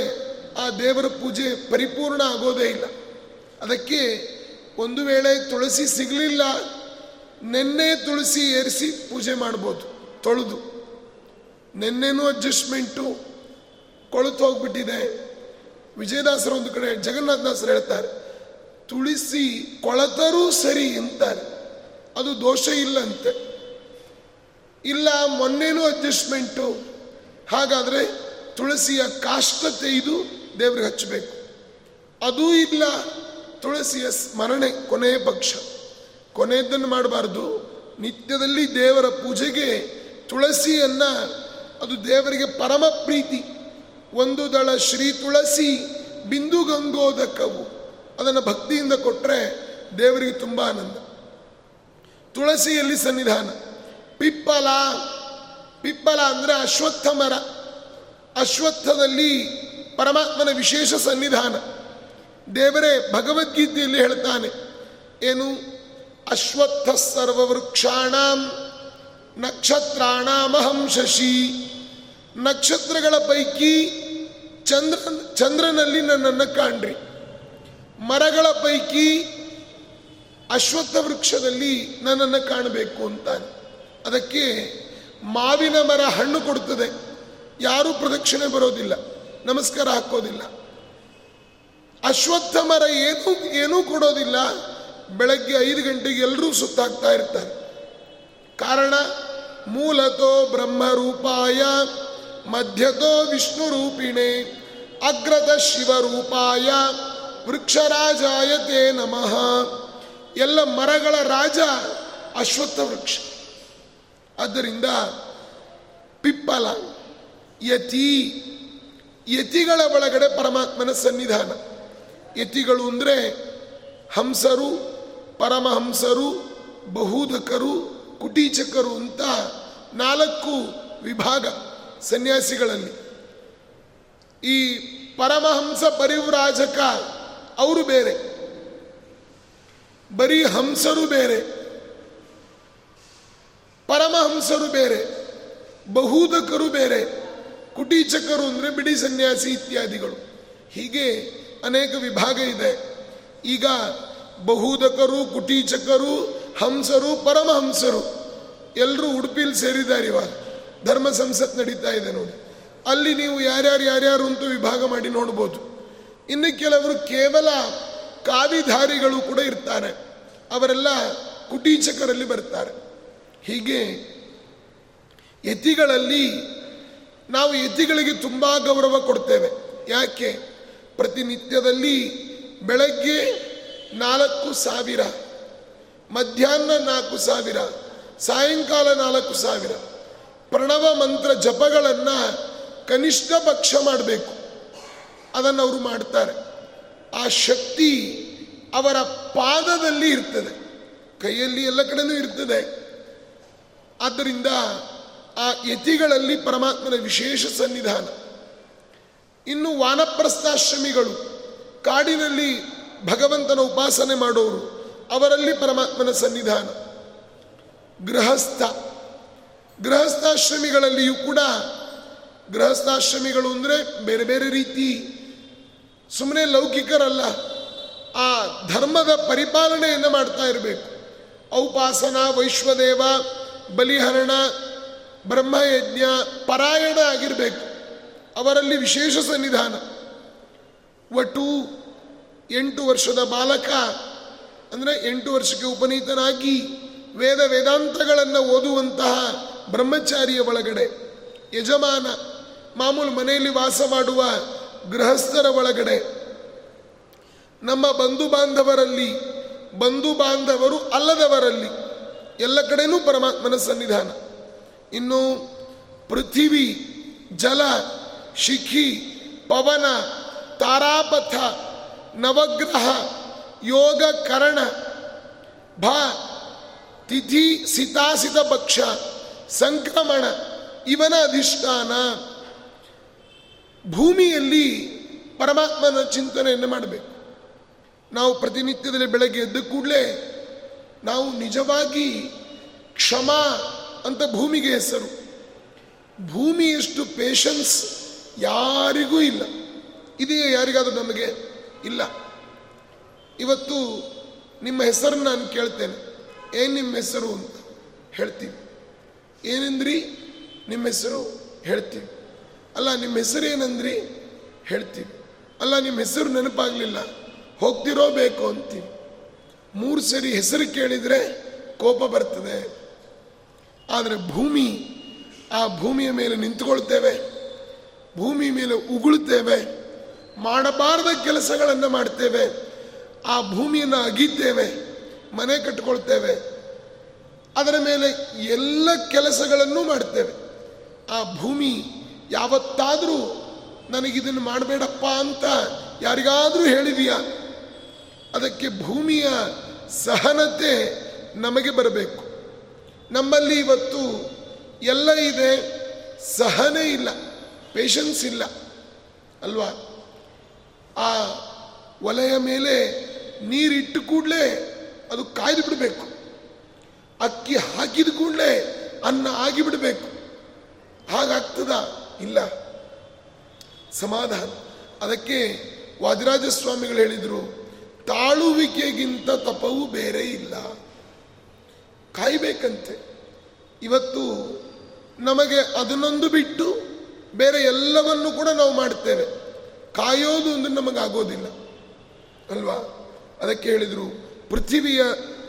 S1: ಆ ದೇವರ ಪೂಜೆ ಪರಿಪೂರ್ಣ ಆಗೋದೇ ಇಲ್ಲ. ಅದಕ್ಕೆ ಒಂದು ವೇಳೆ ತುಳಸಿ ಸಿಗಲಿಲ್ಲ, ನೆನ್ನೆ ತುಳಸಿ ಏರಿಸಿ ಪೂಜೆ ಮಾಡ್ಬೋದು, ತೊಳೆದು. ನೆನ್ನೆನೂ ಅಡ್ಜಸ್ಟ್ಮೆಂಟು ಕೊಳತು ಹೋಗ್ಬಿಟ್ಟಿದೆ. ವಿಜಯದಾಸರು ಒಂದು ಕಡೆ ಜಗನ್ನಾಥದಾಸರು ಹೇಳ್ತಾರೆ, ತುಳಸಿ ಕೊಳತರೂ ಸರಿ ಅಂತಾರೆ. ಅದು ದೋಷ ಇಲ್ಲಂತೆ. ಇಲ್ಲ, ಮೊನ್ನೆನೂ ಅಡ್ಜಸ್ಟ್ಮೆಂಟು ಹಾಗಾದರೆ ತುಳಸಿಯ ಕಾಷ್ಟ ಇದು ದೇವ್ರಿಗೆ ಹಚ್ಚಬೇಕು. ಅದೂ ಇಲ್ಲ, ತುಳಸಿಯ ಸ್ಮರಣೆ ಕೊನೆಯ ಪಕ್ಷ. ಕೊನೆಯದನ್ನು ಮಾಡಬಾರ್ದು. ನಿತ್ಯದಲ್ಲಿ ದೇವರ ಪೂಜೆಗೆ ತುಳಸಿಯನ್ನು, ಅದು ದೇವರಿಗೆ ಪರಮ ಪ್ರೀತಿ. ಒಂದು ದಳ ಶ್ರೀ ತುಳಸಿ ಬಿಂದು ಗಂಗೋದಕವು. ಅದನ್ನು ಭಕ್ತಿಯಿಂದ ಕೊಟ್ಟರೆ ದೇವರಿಗೆ ತುಂಬ ಆನಂದ. ತುಳಸಿಯಲ್ಲಿ ಸನ್ನಿಧಾನ. ಪಿಪ್ಪಲ ಪಿಪ್ಪಲ ಅಂದರೆ ಅಶ್ವತ್ಥ ಮರ ಅಶ್ವತ್ಥದಲ್ಲಿ ಪರಮಾತ್ಮನ ವಿಶೇಷ ಸನ್ನಿಧಾನ. ದೇವರೇ ಭಗವದ್ಗೀತೆಯಲ್ಲಿ ಹೇಳ್ತಾನೆ, ಏನು? ಅಶ್ವತ್ಥ ಸರ್ವವೃಕ್ಷಾಣ ನಕ್ಷತ್ರಾಣಾಮಹಂ ಶಶಿ. ನಕ್ಷತ್ರಗಳ ಪೈಕಿ ಚಂದ್ರ ಚಂದ್ರನಲ್ಲಿ ನನ್ನನ್ನು ಕಾಣ್ರಿ. ಮರಗಳ ಪೈಕಿ ಅಶ್ವತ್ಥ ವೃಕ್ಷದಲ್ಲಿ ನನ್ನನ್ನು ಕಾಣಬೇಕು ಅಂತಾನೆ. ಅದಕ್ಕೆ ಮಾವಿನ ಮರ ಹಣ್ಣು ಕೊಡುತ್ತದೆ ಯಾರೂ ಪ್ರದಕ್ಷಿಣೆ ಬರೋದಿಲ್ಲ. ನಮಸ್ಕಾರ ಹಾಕೋದಿಲ್ಲ. ಅಶ್ವತ್ಥ ಮರ ಏನೂ ಏನೂ ಕೊಡೋದಿಲ್ಲ. ಬೆಳಗ್ಗೆ ಐದು ಗಂಟೆಗೆ ಎಲ್ಲರೂ ಸುತ್ತಾಗ್ತಾ ಇರ್ತಾರೆ. ಕಾರಣ, ಮೂಲತೋ ಬ್ರಹ್ಮರೂಪಾಯ, ಮಧ್ಯತೋ ವಿಷ್ಣು ರೂಪಿಣೆ ಅಗ್ರದ ಶಿವರೂಪಾಯ, ವೃಕ್ಷರಾಜಾಯತೆ ನಮಃ. ಎಲ್ಲ ಮರಗಳ ರಾಜ ಅಶ್ವತ್ಥ ವೃಕ್ಷ. ಆದ್ದರಿಂದ ಪಿಪ್ಪಲ, ಯತಿ, ಯತಿಗಳ ಒಳಗಡೆ ಪರಮಾತ್ಮನ ಸನ್ನಿಧಾನ. ಯತಿಗಳು ಅಂದರೆ ಹಂಸರು, ಪರಮಹಂಸರು ಬಹುಧಕರು ಕುಟೀಚಕರು ಅಂತ ನಾಲ್ಕು ವಿಭಾಗ ಸನ್ಯಾಸಿಗಳಲ್ಲಿ. ಈ ಪರಮಹಂಸ ಪರಿವ್ರಾಜಕ ಅವರು ಬೇರೆ. ಬರೀ ಹಂಸರು ಬೇರೆ, ಪರಮಹಂಸರು ಬೇರೆ, ಬಹುದಕರು ಬೇರೆ, ಕುಟೀಚಕರು ಅಂದರೆ ಬಿಡಿ ಸನ್ಯಾಸಿ ಇತ್ಯಾದಿಗಳು. ಹೀಗೆ ಅನೇಕ ವಿಭಾಗ ಇದೆ. ಈಗ ಬಹುದಕರು, ಕುಟೀಚಕರು, ಹಂಸರು, ಪರಮಹಂಸರು ಎಲ್ಲರೂ ಉಡುಪಿಲಿ ಸೇರಿದ್ದಾರೆ ಇವಾಗ. ಧರ್ಮ ಸಂಸತ್ ನಡೀತಾ ಇದೆ ನೋಡಿ. ಅಲ್ಲಿ ನೀವು ಯಾರ್ಯಾರು ಯಾರ್ಯಾರು ಅಂತೂ ವಿಭಾಗ ಮಾಡಿ ನೋಡ್ಬೋದು. ಇನ್ನು ಕೆಲವರು ಕೇವಲ ಕಾವಿಧಾರಿಗಳು ಕೂಡ ಇರ್ತಾರೆ. ಅವರೆಲ್ಲ ಕುಟೀಚಕರಲ್ಲಿ ಬರ್ತಾರೆ. ಹೀಗೆ ಯತಿಗಳಲ್ಲಿ ನಾವು ಯತಿಗಳಿಗೆ ತುಂಬ ಗೌರವ ಕೊಡ್ತೇವೆ. ಯಾಕೆ? ಪ್ರತಿನಿತ್ಯದಲ್ಲಿ ಬೆಳಗ್ಗೆ ನಾಲ್ಕು ಸಾವಿರ, ಮಧ್ಯಾಹ್ನ ನಾಲ್ಕು ಸಾವಿರ, ಸಾಯಂಕಾಲ ನಾಲ್ಕು ಸಾವಿರ, ಪ್ರಣವ ಮಂತ್ರ ಜಪಗಳನ್ನು ಕನಿಷ್ಠ ಪಕ್ಷ ಮಾಡಬೇಕು. ಅದನ್ನು ಅವರು ಮಾಡ್ತಾರೆ. ಆ ಶಕ್ತಿ ಅವರ ಪಾದದಲ್ಲಿ ಇರ್ತದೆ. ಕೈಯಲ್ಲಿ ಎಲ್ಲ ಕಡೆನೂ ಇರ್ತದೆ. ಆದ್ದರಿಂದ ಆ ಯತಿಗಳಲ್ಲಿ ಪರಮಾತ್ಮನ ವಿಶೇಷ ಸನ್ನಿಧಾನ. ಇನ್ನು ವಾನಪ್ರಸ್ಥಾಶ್ರಮಿಗಳು, ಕಾಡಿನಲ್ಲಿ ಭಗವಂತನ ಉಪಾಸನೆ ಮಾಡೋರು, ಅವರಲ್ಲಿ ಪರಮಾತ್ಮನ ಸನ್ನಿಧಾನ. ಗೃಹಸ್ಥ, ಗೃಹಸ್ಥಾಶ್ರಮಿಗಳಲ್ಲಿಯೂ ಕೂಡ ಗೃಹಸ್ಥಾಶ್ರಮಿಗಳು ಅಂದರೆ ಬೇರೆ ಬೇರೆ ರೀತಿ ಸುಮ್ಮನೆ ಲೌಕಿಕರಲ್ಲ. ಆ ಧರ್ಮದ ಪರಿಪಾಲನೆಯನ್ನು ಮಾಡ್ತಾ ಇರಬೇಕು. ಔಪಾಸನ, ವೈಶ್ವದೇವ, ಬಲಿಹರಣ, ಬ್ರಹ್ಮಯಜ್ಞ, ಪರಾಯಣ ಆಗಿರಬೇಕು. ಅವರಲ್ಲಿ ವಿಶೇಷ ಸನ್ನಿಧಾನ. ಒಟ್ಟು ಎಂಟು ವರ್ಷದ ಬಾಲಕ, ಅಂದರೆ ಎಂಟು ವರ್ಷಕ್ಕೆ ಉಪನೀತನಾಗಿ ವೇದ ವೇದಾಂತಗಳನ್ನು ಓದುವಂತಹ ಬ್ರಹ್ಮಚಾರಿಯ ಒಳಗಡೆ ಯಜಮಾನ, ಮಾಮೂಲು ಮನೆಯಲ್ಲಿ ವಾಸ ಮಾಡುವ ಗೃಹಸ್ಥರ ಒಳಗಡೆ. ನಮ್ಮ ಬಂಧು ಬಾಂಧವರಲ್ಲಿ, ಬಂಧು ಬಾಂಧವರು ಅಲ್ಲದವರಲ್ಲಿ ಎಲ್ಲ ಕಡೆನೂ ಪರಮಾತ್ಮನ ಸನ್ನಿಧಾನ. ಇನ್ನು ಪೃಥಿವಿ, ಜಲ, ಶಿಖಿ, ಪವನ, ತಾರಾಪಥ, ನವಗ್ರಹ, ಯೋಗ, ಕರಣ, ಭಾ, ತಿಥಿ, ಸಿತಾಸಿತ ಪಕ್ಷ, ಸಂಕ್ರಮಣ, ಇವನ ಅಧಿಷ್ಠಾನ. ಭೂಮಿಯಲ್ಲಿ ಪರಮಾತ್ಮನ ಚಿಂತನೆಯನ್ನು ಮಾಡಬೇಕು. ನಾವು ಪ್ರತಿನಿತ್ಯದಲ್ಲಿ ಬೆಳಗ್ಗೆ ಎದ್ದ ಕೂಡಲೇ ನಾವು ನಿಜವಾಗಿ ಕ್ಷಮ ಅಂತ ಭೂಮಿಗೆ ಹೆಸರು. ಭೂಮಿಯಷ್ಟು ಪೇಷನ್ಸ್ ಯಾರಿಗೂ ಇಲ್ಲ. ಇದೆಯೇ ಯಾರಿಗಾದರೂ ನಮಗೆ ಇಲ್ಲ. ಇವತ್ತು ನಿಮ್ಮ ಹೆಸರನ್ನು ನಾನು ಕೇಳ್ತೇನೆ. ಏನು ನಿಮ್ಮ ಹೆಸರು ಅಂತ ಹೇಳ್ತೀವಿ ಏನಂದ್ರಿ? ನಿಮ್ಮ ಹೆಸರು ಹೇಳ್ತೀವಿ ಅಲ್ಲ, ನಿಮ್ಮ ಹೆಸರು ಏನಂದ್ರಿ? ಹೇಳ್ತೀವಿ ಅಲ್ಲ, ನಿಮ್ಮ ಹೆಸರು ನೆನಪಾಗಲಿಲ್ಲ. ಹೋಗ್ತಿರೋ ಬೇಕು ಅಂತೀವಿ ಮೂರು ಸರಿ ಹೆಸರು ಕೇಳಿದರೆ ಕೋಪ ಬರ್ತದೆ. ಆದರೆ ಭೂಮಿ, ಆ ಭೂಮಿಯ ಮೇಲೆ ನಿಂತ್ಕೊಳ್ತೇವೆ. ಭೂಮಿ ಮೇಲೆ ಉಗುಳ್ತೇವೆ. ಮಾಡಬಾರದ ಕೆಲಸಗಳನ್ನು ಮಾಡ್ತೇವೆ. ಆ ಭೂಮಿಯನ್ನು ಅಗೀತೇವೆ. ಮನೆ ಕಟ್ಕೊಳ್ತೇವೆ. ಅದರ ಮೇಲೆ ಎಲ್ಲ ಕೆಲಸಗಳನ್ನು ಮಾಡ್ತೇವೆ. ಆ ಭೂಮಿ ಯಾವತ್ತಾದರೂ ನನಗಿದನ್ನು ಮಾಡಬೇಡಪ್ಪ ಅಂತ ಯಾರಿಗಾದರೂ ಹೇಳಿದೀಯಾ? ಅದಕ್ಕೆ ಭೂಮಿಯ ಸಹನತೆ ನಮಗೆ ಬರಬೇಕು. ನಮ್ಮಲ್ಲಿ ಇವತ್ತು ಎಲ್ಲ ಇದೆ, ಸಹನೆ ಇಲ್ಲ ಪೇಷನ್ಸ್ ಇಲ್ಲ, ಅಲ್ವಾ? ಆ ಒಲೆಯ ಮೇಲೆ ನೀರಿಟ್ಟು ಕೂಡಲೇ ಅದು ಕಾಯ್ದು ಬಿಡಬೇಕು. ಅಕ್ಕಿ ಹಾಕಿದ ಕೂಡಲೇ ಅನ್ನ ಆಗಿಬಿಡಬೇಕು. ಹಾಗಾಗ್ತದ? ಇಲ್ಲ. ಸಮಾಧಾನ. ಅದಕ್ಕೆ ವಾದಿರಾಜ ಸ್ವಾಮಿಗಳು ಹೇಳಿದರು, ತಾಳುವಿಕೆಗಿಂತ ತಪವು ಬೇರೆ ಇಲ್ಲ. ಕಾಯಬೇಕಂತೆ. ಇವತ್ತು ನಮಗೆ ಅದನ್ನೊಂದು ಬಿಟ್ಟು ಬೇರೆ ಎಲ್ಲವನ್ನು ಕೂಡ ನಾವು ಮಾಡ್ತೇವೆ ಕಾಯೋದು ಅಂದ್ರೆ ನಮಗಾಗೋದಿಲ್ಲ. ಅಲ್ವಾ? ಅದಕ್ಕೆ ಹೇಳಿದರು, ಪೃಥ್ವಿಯ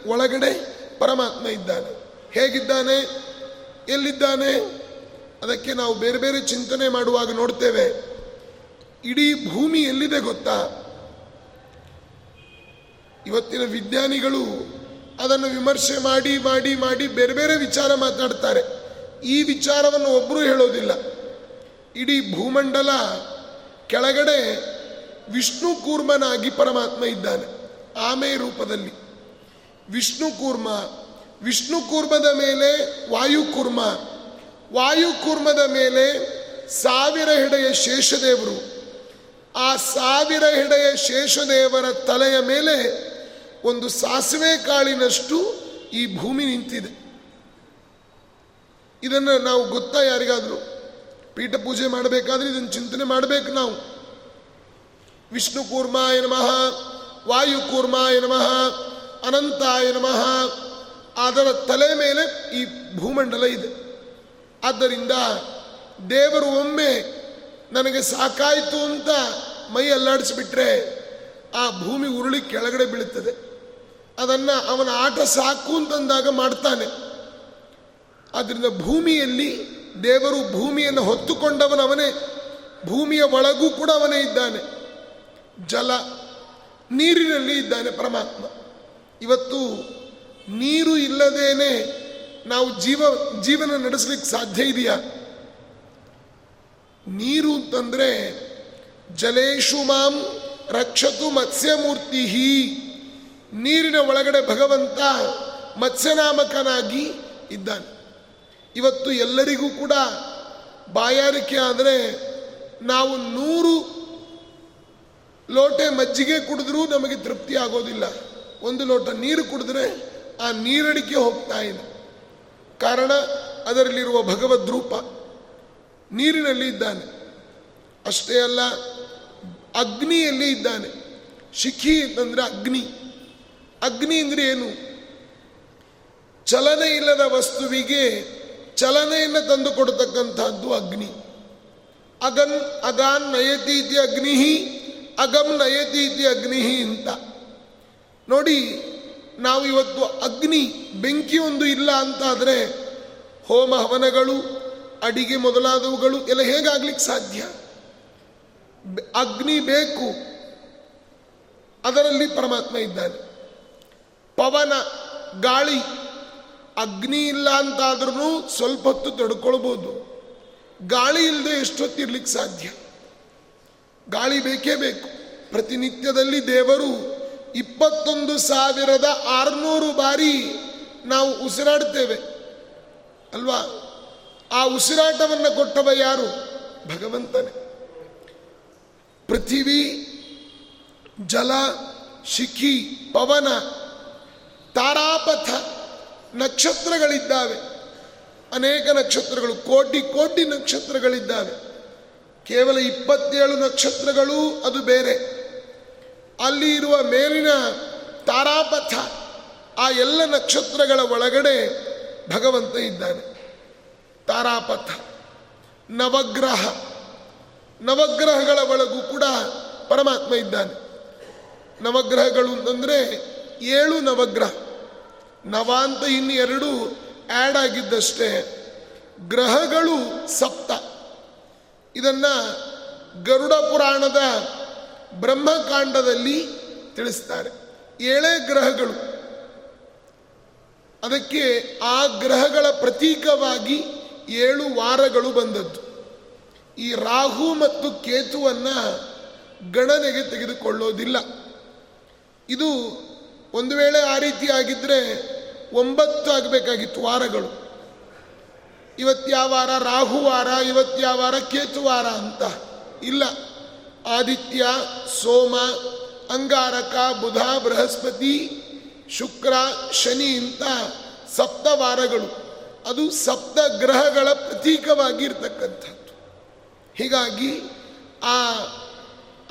S1: ಒಳಗಡೆ ಪರಮಾತ್ಮ ಇದ್ದಾನೆ. ಹೇಗಿದ್ದಾನೆ? ಎಲ್ಲಿದ್ದಾನೆ? ಅದಕ್ಕೆ ನಾವು ಬೇರೆ ಬೇರೆ ಚಿಂತನೆ ಮಾಡುವಾಗ ನೋಡ್ತೇವೆ. ಇಡೀ ಭೂಮಿ ಎಲ್ಲಿದೆ ಗೊತ್ತಾ? ಇವತ್ತಿನ ವಿಜ್ಞಾನಿಗಳು ಅದನ್ನು ವಿಮರ್ಶೆ ಮಾಡಿ ಮಾಡಿ ಮಾಡಿ ಬೇರೆ ಬೇರೆ ವಿಚಾರ ಮಾತಾಡ್ತಾರೆ. ಈ ವಿಚಾರವನ್ನು ಒಬ್ಬರು ಹೇಳೋದಿಲ್ಲ. ಇಡೀ ಭೂಮಂಡಲ ಕೆಳಗಡೆ ವಿಷ್ಣು ಕೂರ್ಮನಾಗಿ ಪರಮಾತ್ಮ ಇದ್ದಾನೆ, ಆಮೆ ರೂಪದಲ್ಲಿ. ವಿಷ್ಣು ಕೂರ್ಮ, ವಿಷ್ಣು ಕೂರ್ಮದ ಮೇಲೆ ವಾಯು ಕೂರ್ಮ. ವಾಯು ಕೂರ್ಮದ ಮೇಲೆ ಸಾವಿರ ಹಿಡೆಯ ಶೇಷದೇವರು, ಆ ಸಾವಿರ ಹಿಡೆಯ ಶೇಷದೇವರ ತಲೆಯ ಮೇಲೆ ಒಂದು ಸಾಸಿವೆ ಕಾಳಿನಷ್ಟು ಈ ಭೂಮಿ ನಿಂತಿದೆ. ಇದನ್ನು ನಾವು ಗೊತ್ತಾ ಯಾರಿಗಾದರೂ? ಪೀಠ ಪೂಜೆ ಮಾಡಬೇಕಾದ್ರೆ ಇದನ್ನು ಚಿಂತನೆ ಮಾಡಬೇಕು ನಾವು. ವಿಷ್ಣು ಕೂರ್ಮಾಯ ನಮಃ, ವಾಯು ಕೂರ್ಮಾಯ ನಮಃ, ಅನಂತಾಯ ನಮಃ, ಅದರ ತಲೆ ಮೇಲೆ ಈ ಭೂಮಂಡಲ ಇದೆ. ಆದ್ದರಿಂದ ದೇವರು ಒಮ್ಮೆ ನನಗೆ ಸಾಕಾಯಿತು ಅಂತ ಮೈ ಅಲ್ಲಾಡಿಸಿಬಿಟ್ರೆ ಆ ಭೂಮಿ ಉರುಳಿ ಕೆಳಗಡೆ ಬೀಳುತ್ತದೆ. ಅದನ್ನು ಅವನ ಆಟ ಸಾಕು ಅಂತಂದಾಗ ಮಾಡ್ತಾನೆ. ಆದ್ದರಿಂದ ಭೂಮಿಯಲ್ಲಿ ದೇವರು ಭೂಮಿಯನ್ನು ಹೊತ್ತುಕೊಂಡವನವನೇ ಭೂಮಿಯ ಒಳಗೂ ಕೂಡ ಅವನೇ ಇದ್ದಾನೆ. ಜಲ ನೀರಿನಲ್ಲಿ ಇದ್ದಾನೆ ಪರಮಾತ್ಮ. ಇವತ್ತು ನೀರು ಇಲ್ಲದೇನೆ ನಾವು ಜೀವ, ಜೀವನ ನಡೆಸಲಿಕ್ಕೆ ಸಾಧ್ಯ ಇದೆಯಾ? ನೀರು ಅಂತಂದ್ರೆ ಜಲೇಶು ಮಾಂ ರಕ್ಷತು ಮತ್ಸ್ಯಮೂರ್ತಿ ನೀರಿನ ಒಳಗಡೆ ಭಗವಂತ ಮತ್ಸ್ಯನಾಮಕನಾಗಿ ಇದ್ದಾನೆ. ಇವತ್ತು ಎಲ್ಲರಿಗೂ ಕೂಡ ಬಾಯಾರಿಕೆ ಆದರೆ ನಾವು ನೂರು ಲೋಟೆ ಮಜ್ಜಿಗೆ ಕುಡಿದ್ರೂ ನಮಗೆ ತೃಪ್ತಿ ಆಗೋದಿಲ್ಲ. ಒಂದು ಲೋಟ ನೀರು ಕುಡಿದ್ರೆ ಆ ನೀರಡಿಕೆ ಹೋಗ್ತಾ ಇದೆ. ಕಾರಣ ಅದರಲ್ಲಿರುವ ಭಗವದ್ ರೂಪ ನೀರಿನಲ್ಲಿ ಇದ್ದಾನೆ. ಅಷ್ಟೇ ಅಲ್ಲ, ಅಗ್ನಿಯಲ್ಲಿ ಇದ್ದಾನೆ. ಶಿಖಿ ಅಂತಂದ್ರೆ ಅಗ್ನಿ. ಅಗ್ನಿ ಅಂದರೆ ಏನು? ಚಲನೆ ಇಲ್ಲದ ವಸ್ತುವಿಗೆ ಚಲನೆಯನ್ನು ತಂದು ಕೊಡತಕ್ಕಂಥದ್ದು ಅಗ್ನಿ. ಅಗನ್ ಅಗಾನ್ ನಯತಿ ಇತಿ ಅಗ್ನಿಹಿ ಅಗಮ್ ನಯತಿ ಇತಿ ಅಗ್ನಿ ಅಂತ. ನೋಡಿ ನಾವು ಇವತ್ತು ಅಗ್ನಿ ಬೆಂಕಿ ಒಂದು ಇಲ್ಲ ಅಂತಾದರೆ ಹೋಮ ಹವನಗಳು, ಅಡಿಗೆ ಮೊದಲಾದವುಗಳು ಎಲ್ಲ ಹೇಗಾಗ್ಲಿಕ್ಕೆ ಸಾಧ್ಯ? ಅಗ್ನಿ ಬೇಕು. ಅದರಲ್ಲಿ ಪರಮಾತ್ಮ ಇದ್ದಾನೆ. ಪವನ, ಗಾಳಿ, ಅಗ್ನಿ ಇಲ್ಲ ಅಂತಾದ್ರೂ ಸ್ವಲ್ಪ ಹೊತ್ತು ತಡ್ಕೊಳ್ಬೋದು. ಗಾಳಿ ಇಲ್ಲದೆ ಎಷ್ಟೊತ್ತಿರ್ಲಿಕ್ಕೆ ಸಾಧ್ಯ? ಗಾಳಿ ಬೇಕೇ ಬೇಕು. ಪ್ರತಿನಿತ್ಯದಲ್ಲಿ ದೇವರು ಇಪ್ಪತ್ತೊಂದು ಸಾವಿರದ ಆರುನೂರು ಬಾರಿ ನಾವು ಉಸಿರಾಡ್ತೇವೆ ಅಲ್ವಾ? ಆ ಉಸಿರಾಟವನ್ನು ಕೊಟ್ಟವ ಯಾರು? ಭಗವಂತನೇ. ಪೃಥಿವಿ, ಜಲ, ಶಿಖಿ, ಪವನ, ತಾರಾಪಥ ನಕ್ಷತ್ರಗಳಿದ್ದಾವೆ. ಅನೇಕ ನಕ್ಷತ್ರಗಳು, ಕೋಟಿ ಕೋಟಿ ನಕ್ಷತ್ರಗಳಿದ್ದಾವೆ. ಕೇವಲ ಇಪ್ಪತ್ತೇಳು ನಕ್ಷತ್ರಗಳು ಅದು ಬೇರೆ. ಅಲ್ಲಿ ಇರುವ ಮೇಲಿನ ತಾರಾಪಥ, ಆ ಎಲ್ಲ ನಕ್ಷತ್ರಗಳ ಒಳಗಡೆ ಭಗವಂತ ಇದ್ದಾನೆ. ತಾರಾಪಥ, ನವಗ್ರಹ, ನವಗ್ರಹಗಳ ಒಳಗೂ ಕೂಡ ಪರಮಾತ್ಮ ಇದ್ದಾನೆ. ನವಗ್ರಹಗಳು ಅಂತಂದರೆ ಏಳು ನವಗ್ರಹ. ನವ ಅಂತ ಇನ್ನು ಎರಡು ಆ್ಯಡ್ ಆಗಿದ್ದಷ್ಟೇ. ಗ್ರಹಗಳು ಸಪ್ತ. ಇದನ್ನು ಗರುಡ ಪುರಾಣದ ಬ್ರಹ್ಮಕಾಂಡದಲ್ಲಿ ತಿಳಿಸ್ತಾರೆ. ಏಳೇ ಗ್ರಹಗಳು. ಅದಕ್ಕೆ ಆ ಗ್ರಹಗಳ ಪ್ರತೀಕವಾಗಿ ಏಳು ವಾರಗಳು ಬಂದದ್ದು. ಈ ರಾಹು ಮತ್ತು ಕೇತುವನ್ನು ಗಣನೆಗೆ ತೆಗೆದುಕೊಳ್ಳೋದಿಲ್ಲ. ಇದು ಒಂದು ವೇಳೆ ಆ ರೀತಿ ಆಗಿದ್ದರೆ ಒಂಬತ್ತು ಆಗಬೇಕಾಗಿತ್ತು ವಾರಗಳು. ಇವತ್ತ್ಯಾವ ವಾರ ರಾಹು ವಾರ ಇವತ್ತ್ಯಾವ ವಾರ ಕೇತು ವಾರ ಅಂತ. ಇಲ್ಲ. ಆದಿತ್ಯ, ಸೋಮ, ಅಂಗಾರಕ, ಬುಧ, ಬೃಹಸ್ಪತಿ, ಶುಕ್ರ, ಶನಿ ಅಂತ ಸಪ್ತ ವಾರಗಳು. ಅದು ಸಪ್ತ ಗ್ರಹಗಳ ಪ್ರತೀಕವಾಗಿ ಇರ್ತಕ್ಕಂಥದ್ದು ಹೀಗಾಗಿ ಆ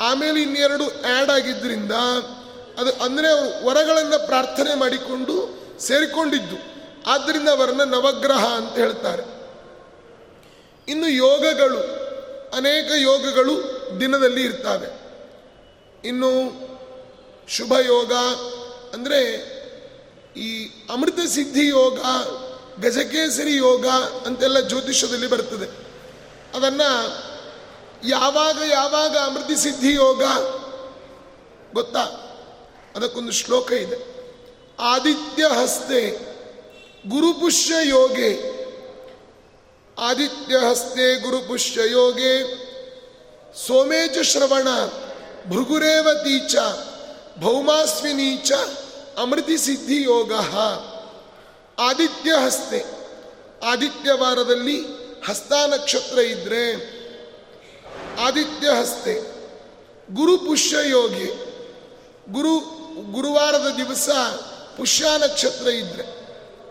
S1: ಆಮೇಲೆ ಇನ್ನೆರಡು ಆ್ಯಡ್ ಆಗಿದ್ದರಿಂದ ಅದು ಅಂದರೆ ಅವರು ವರಗಳನ್ನು ಪ್ರಾರ್ಥನೆ ಮಾಡಿಕೊಂಡು ಸೇರಿಕೊಂಡಿದ್ದು. ಆದ್ದರಿಂದ ಅವರನ್ನ ನವಗ್ರಹ ಅಂತ ಹೇಳ್ತಾರೆ. ಇನ್ನು ಯೋಗಗಳು, ಅನೇಕ ಯೋಗಗಳು ದಿನದಲ್ಲಿ ಇರ್ತವೆ. ಇನ್ನು ಶುಭ ಯೋಗ ಅಂದರೆ ಈ ಅಮೃತ ಸಿದ್ಧಿ ಯೋಗ, ಗಜಕೇಸರಿ ಯೋಗ ಅಂತೆಲ್ಲ ಜ್ಯೋತಿಷ್ಯದಲ್ಲಿ ಬರ್ತದೆ. ಅದನ್ನು ಯಾವಾಗ ಯಾವಾಗ ಅಮೃತ ಸಿದ್ಧಿ ಯೋಗ ಗೊತ್ತಾ? ಅದಕ್ಕೊಂದು ಶ್ಲೋಕ ಇದೆ. ಆದಿತ್ಯ ಹಸ್ತೆ ಗುರುಪುಷ್ಯ ಯೋಗೆ. ಆದಿತ್ಯ ಹಸ್ತೆ ಗುರುಪುಷ್ಯ ಯೋಗೆ. ಸೋಮೇಚ ಶ್ರವಣ ಭೃಗುರೇವತಿ ಭೌಮಾಸ್ವಿನೀಚ ಅಮೃತಿ ಸಿದ್ಧಿ ಯೋಗ. ಆದಿತ್ಯ ಹಸ್ತೆ ಆದಿತ್ಯವಾರದಲ್ಲಿ ಹಸ್ತ ನಕ್ಷತ್ರ ಇದ್ರೆ ಆದಿತ್ಯ ಹಸ್ತೆ, ಗುರು ಪುಷ್ಯ ಯೋಗಿ, ಗುರು ಗುರುವಾರದ ದಿವಸ ಪುಷ್ಯ ನಕ್ಷತ್ರ ಇದ್ರೆ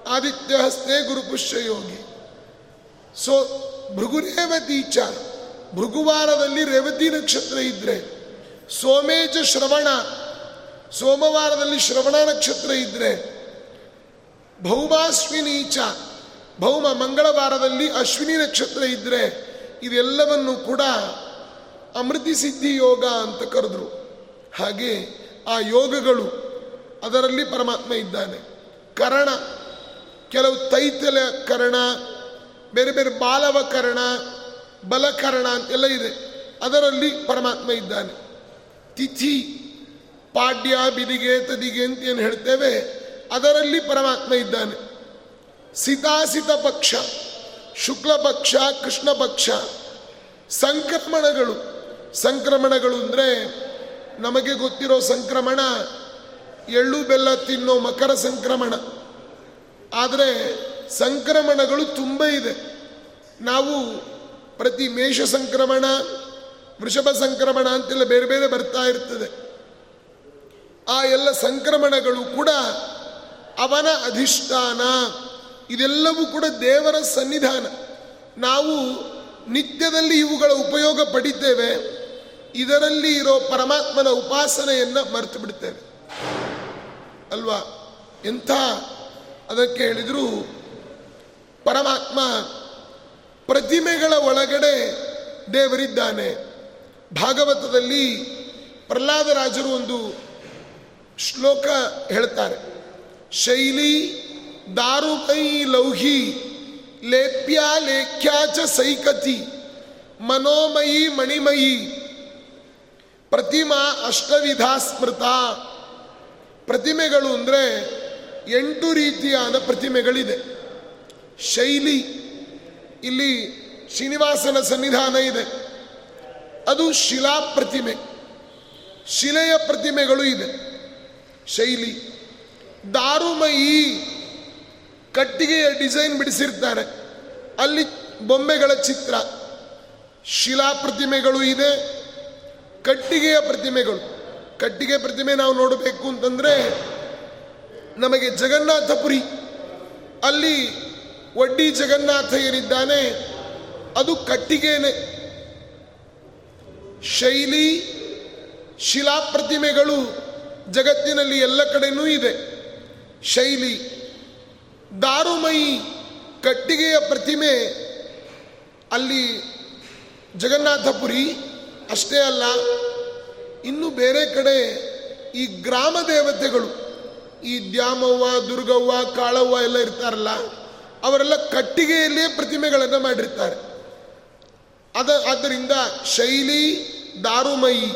S1: ಆದಿತ್ಯ ಹಸ್ತೆ ಗುರು ಪುಷ್ಯ ಯೋಗಿ. ಸೊ ಭೃಗುರೇವತಿ ಚ ಭೃಗುವಾರದಲ್ಲಿ ರೇವತಿ ನಕ್ಷತ್ರ ಇದ್ರೆ, ಸೋಮೇಜ ಶ್ರವಣ, ಸೋಮವಾರದಲ್ಲಿ ಶ್ರವಣ ನಕ್ಷತ್ರ ಇದ್ರೆ, ಭೌಮಾಶ್ವಿನೀಚ, ಭೌಮ ಮಂಗಳವಾರದಲ್ಲಿ ಅಶ್ವಿನಿ ನಕ್ಷತ್ರ ಇದ್ರೆ, ಇದೆಲ್ಲವನ್ನು ಕೂಡ ಅಮೃತಿ ಸಿದ್ಧಿ ಯೋಗ ಅಂತ ಕರೆದ್ರು. ಹಾಗೆ ಆ ಯೋಗಗಳು ಅದರಲ್ಲಿ ಪರಮಾತ್ಮ ಇದ್ದಾನೆ. ಕರಣ, ಕೆಲವು ತೈತಲ ಕರಣ ಬೇರೆ ಬೇರೆ ಬಾಲವ ಕರಣ ಬಲಕರಣ ಅಂತೆಲ್ಲ ಇದೆ. ಅದರಲ್ಲಿ ಪರಮಾತ್ಮ ಇದ್ದಾನೆ. ತಿಥಿ ಪಾಡ್ಯ ಬಿದಿಗೆ ತದಿಗೆ ಅಂತ ಏನು ಹೇಳ್ತೇವೆ, ಅದರಲ್ಲಿ ಪರಮಾತ್ಮ ಇದ್ದಾನೆ. ಸಿತಾಸಿತ ಪಕ್ಷ ಶುಕ್ಲ ಪಕ್ಷ ಕೃಷ್ಣ ಪಕ್ಷ ಸಂಕ್ರಮಣಗಳು. ಸಂಕ್ರಮಣಗಳು ಅಂದರೆ ನಮಗೆ ಗೊತ್ತಿರೋ ಸಂಕ್ರಮಣ, ಎಳ್ಳು, ಬೆಲ್ಲ ತಿನ್ನೋ ಮಕರ ಸಂಕ್ರಮಣ. ಆದರೆ ಸಂಕ್ರಮಣಗಳು ತುಂಬ ಇದೆ. ನಾವು ಪ್ರತಿ ಮೇಷ ಸಂಕ್ರಮಣ, ವೃಷಭ ಸಂಕ್ರಮಣ ಅಂತೆಲ್ಲ ಬೇರೆ ಬೇರೆ ಬರ್ತಾ ಇರ್ತದೆ. ಆ ಎಲ್ಲ ಸಂಕ್ರಮಣಗಳು ಕೂಡ ಅವನ ಅಧಿಷ್ಠಾನ. ಇದೆಲ್ಲವೂ ಕೂಡ ದೇವರ ಸನ್ನಿಧಾನ. ನಾವು ನಿತ್ಯದಲ್ಲಿ ಇವುಗಳ ಉಪಯೋಗ ಪಡಿತೇವೆ. ಇದರಲ್ಲಿ ಇರೋ ಪರಮಾತ್ಮನ ಉಪಾಸನೆಯನ್ನು ಮರೆತು ಬಿಡ್ತೇವೆ. ಅಲ್ವಾ? ಎಂಥ ಅದಕ್ಕೆ ಹೇಳಿದರೂ ಪರಮಾತ್ಮ ಪ್ರತಿಮೆಗಳ ಒಳಗಡೆ ದೇವರಿದ್ದಾನೆ. ಭಾಗವತದಲ್ಲಿ ಪ್ರಹ್ಲಾದರಾಜರು ಒಂದು ಶ್ಲೋಕ ಹೇಳ್ತಾರೆ. ಶೈಲಿ ದಾರುಮೈ ಲೌಹಿ ಲೇಪ್ಯ ಲೇಖ್ಯಾಚ ಸೈಕತಿ ಮನೋಮಯಿ ಮಣಿಮಯಿ ಪ್ರತಿಮಾ ಅಷ್ಟವಿಧ ಸ್ಮೃತ. ಪ್ರತಿಮೆಗಳು ಅಂದರೆ ಎಂಟು ರೀತಿಯಾದ ಪ್ರತಿಮೆಗಳಿದೆ. ಶೈಲಿ ಇಲ್ಲಿ ಶ್ರೀನಿವಾಸನ ಸನ್ನಿಧಾನ ಇದೆ. ಅದು ಶಿಲಾ ಪ್ರತಿಮೆ. ಶಿಲೆಯ ಪ್ರತಿಮೆಗಳು ಇದೆ. ಶೈಲಿ. ದಾರುಮಯಿ ಕಟ್ಟಿಗೆಯ ಡಿಸೈನ್ ಬಿಡಿಸಿರ್ತಾರೆ. ಅಲ್ಲಿ ಬೊಂಬೆಗಳ ಚಿತ್ರ. ಶಿಲಾ ಪ್ರತಿಮೆಗಳು ಇದೆ. ಕಟ್ಟಿಗೆಯ ಪ್ರತಿಮೆಗಳು. ಕಟ್ಟಿಗೆ ಪ್ರತಿಮೆ ನಾವು ನೋಡಬೇಕು ಅಂತಂದ್ರೆ ನಮಗೆ ಜಗನ್ನಾಥಪುರಿ ಅಲ್ಲಿ ವಡ್ಡಿ ಜಗನ್ನಾಥ ಏನಿದ್ದಾನೆ ಅದು ಕಟ್ಟಿಗೆನೆ. ಶೈಲಿ ಶಿಲಾ ಪ್ರತಿಮೆಗಳು ಜಗತ್ತಿನಲ್ಲಿ ಎಲ್ಲ ಕಡೆನೂ ಇದೆ. ಶೈಲಿ, ದಾರುಮಯಿ ಕಟ್ಟಿಗೆಯ ಪ್ರತಿಮೆ ಅಲ್ಲಿ ಜಗನ್ನಾಥಪುರಿ ಅಷ್ಟೇ ಅಲ್ಲ, ಇನ್ನು ಬೇರೆ ಕಡೆ ಈ ಗ್ರಾಮ ದೇವತೆಗಳು, ಈ ದ್ಯಾಮವ್ವ, ದುರ್ಗವ್ವ, ಕಾಳವ್ವ ಎಲ್ಲ ಇರ್ತಾರಲ್ಲ ಅವರೆಲ್ಲ ಕಟ್ಟಿಗೆಯಲ್ಲೇ ಪ್ರತಿಮೆಗಳನ್ನು ಮಾಡಿರ್ತಾರೆ. ಅದ, ಆದ್ದರಿಂದ ಶೈಲಿ, ದಾರುಮಯಿ,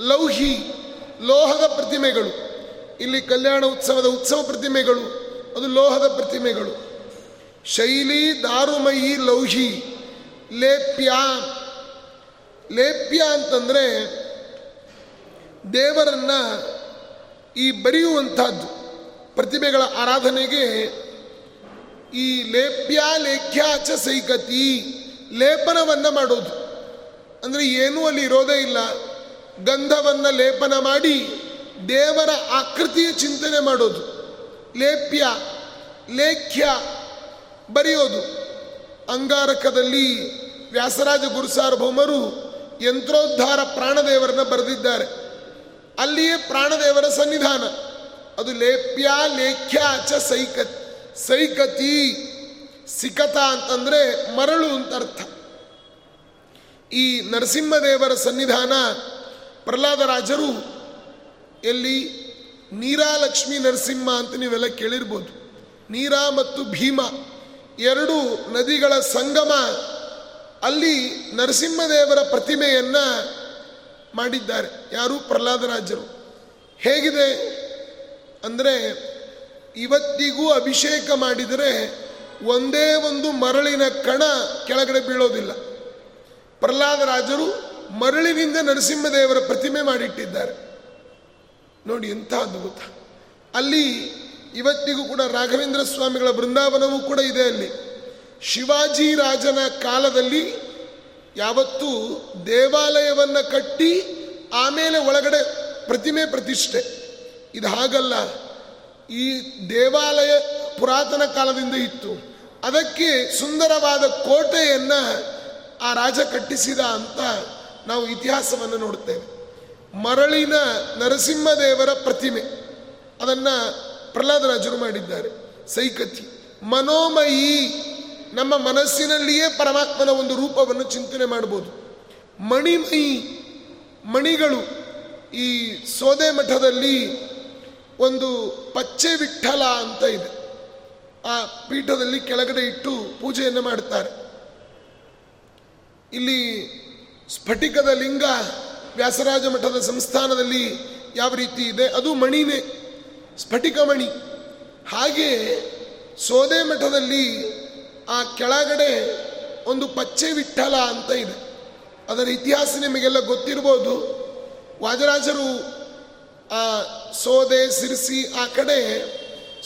S1: ಲೌಹಿ, ಲೋಹದ ಪ್ರತಿಮೆಗಳು, ಇಲ್ಲಿ ಕಲ್ಯಾಣ ಉತ್ಸವದ ಉತ್ಸವ ಪ್ರತಿಮೆಗಳು, ಅದು ಲೋಹದ ಪ್ರತಿಮೆಗಳು. ಶೈಲಿ, ದಾರುಮಯಿ, ಲೌಹಿ, ಲೇಪ್ಯ. ಲೇಪ್ಯ ಅಂತಂದರೆ ದೇವರನ್ನು ಈ ಬರೆಯುವಂಥದ್ದು, ಪ್ರತಿಮೆಗಳ ಆರಾಧನೆಗೆ ಈ ಲೇಪ್ಯ ಲೇಖ್ಯಾಚ ಸೈಕತಿ ಲೇಪನವನ್ನು ಮಾಡೋದು. ಅಂದರೆ ಏನೂ ಅಲ್ಲಿ ಇರೋದೇ ಇಲ್ಲ. ಗಂಧವನ್ನ ಲೇಪನ ಮಾಡಿ ದೇವರ ಆಕೃತಿಯ ಚಿಂತನೆ ಮಾಡೋದು. ಲೇಪ್ಯ, ಲೇಖ್ಯ ಬರೆಯೋದು. ಅಂಗಾರಕದಲ್ಲಿ ವ್ಯಾಸರಾಜ ಗುರುಸಾರ್ವಭೌಮರು ಯಂತ್ರೋದ್ಧಾರ ಪ್ರಾಣದೇವರನ್ನ ಬರೆದಿದ್ದಾರೆ. ಅಲ್ಲಿಯೇ ಪ್ರಾಣದೇವರ ಸನ್ನಿಧಾನ. ಅದು ಲೇಪ್ಯ, ಲೇಖ್ಯ ಚ ಸೈಕತ್ ಸೈಕತಿ ಸಿಕತ ಅಂತಂದ್ರೆ ಮರಳು ಅಂತ ಅರ್ಥ. ಈ ನರಸಿಂಹದೇವರ ಸನ್ನಿಧಾನ ಪ್ರಹ್ಲಾದರಾಜರು ಎಲ್ಲಿ ನೀರಾಲಕ್ಷ್ಮಿ ನರಸಿಂಹ ಅಂತ ನೀವೆಲ್ಲ ಕೇಳಿರ್ಬೋದು. ನೀರಾ ಮತ್ತು ಭೀಮ ಎರಡು ನದಿಗಳ ಸಂಗಮ ಅಲ್ಲಿ ನರಸಿಂಹದೇವರ ಪ್ರತಿಮೆಯನ್ನ ಮಾಡಿದ್ದಾರೆ. ಯಾರು? ಪ್ರಹ್ಲಾದರಾಜರು. ಹೇಗಿದೆ? ಅಂದರೆ ಇವತ್ತಿಗೂ ಅಭಿಷೇಕ ಮಾಡಿದರೆ ಒಂದೇ ಒಂದು ಮರಳಿನ ಕಣ ಕೆಳಗಡೆ ಬೀಳೋದಿಲ್ಲ. ಪ್ರಹ್ಲಾದರಾಜರು ಮರಳಿನಿಂದ ನರಸಿಂಹದೇವರ ಪ್ರತಿಮೆ ಮಾಡಿಟ್ಟಿದ್ದಾರೆ. ನೋಡಿ ಎಂಥ ಅದ್ಭುತ. ಅಲ್ಲಿ ಇವತ್ತಿಗೂ ಕೂಡ ರಾಘವೇಂದ್ರ ಸ್ವಾಮಿಗಳ ಬೃಂದಾವನವೂ ಕೂಡ ಇದೆ ಅಲ್ಲಿ. ಶಿವಾಜಿ ರಾಜನ ಕಾಲದಲ್ಲಿ ಯಾವತ್ತೂ ದೇವಾಲಯವನ್ನು ಕಟ್ಟಿ ಆಮೇಲೆ ಒಳಗಡೆ ಪ್ರತಿಮೆ ಪ್ರತಿಷ್ಠೆ. ಇದು ಹಾಗಲ್ಲ. ಈ ದೇವಾಲಯ ಪುರಾತನ ಕಾಲದಿಂದ ಇತ್ತು. ಅದಕ್ಕೆ ಸುಂದರವಾದ ಕೋಟೆಯನ್ನ ಆ ರಾಜ ಕಟ್ಟಿಸಿದ ಅಂತ ನಾವು ಇತಿಹಾಸವನ್ನು ನೋಡ್ತೇವೆ. ಮರಳಿನ ನರಸಿಂಹದೇವರ ಪ್ರತಿಮೆ, ಅದನ್ನ ಪ್ರಹ್ಲಾದರಾಜರು ಮಾಡಿದ್ದಾರೆ. ಸೈಕತಿ ಮನೋಮಯಿ ನಮ್ಮ ಮನಸ್ಸಿನಲ್ಲಿಯೇ ಪರಮಾತ್ಮನ ಒಂದು ರೂಪವನ್ನು ಚಿಂತನೆ ಮಾಡಬಹುದು ಮಣಿಮಯಿ ಮಣಿಗಳು ಈ ಸೋದೆ ಮಠದಲ್ಲಿ ಒಂದು ಪಚ್ಚೆ ವಿಠಲ ಅಂತ ಇದೆ. ಆ ಪೀಠದಲ್ಲಿ ಕೆಳಗಡೆ ಇಟ್ಟು ಪೂಜೆಯನ್ನು ಮಾಡುತ್ತಾರೆ. ಇಲ್ಲಿ ಸ್ಫಟಿಕದ ಲಿಂಗ ವ್ಯಾಸರಾಜ ಮಠದ ಸಂಸ್ಥಾನದಲ್ಲಿ ಯಾವ ರೀತಿ ಇದೆ? ಅದು ಮಣಿನೇ, ಸ್ಫಟಿಕ ಮಣಿ. ಹಾಗೆ ಸೋದೆ ಮಠದಲ್ಲಿ ಆ ಕೆಳಗಡೆ ಒಂದು ಪಚ್ಚೆ ವಿಠಲ ಅಂತ ಇದೆ. ಅದರ ಇತಿಹಾಸ ನಿಮಗೆಲ್ಲ ಗೊತ್ತಿರ್ಬೋದು. ವಾಜರಾಜರು ಆ ಸೋದೆ ಸಿರಿಸಿ ಆ ಕಡೆ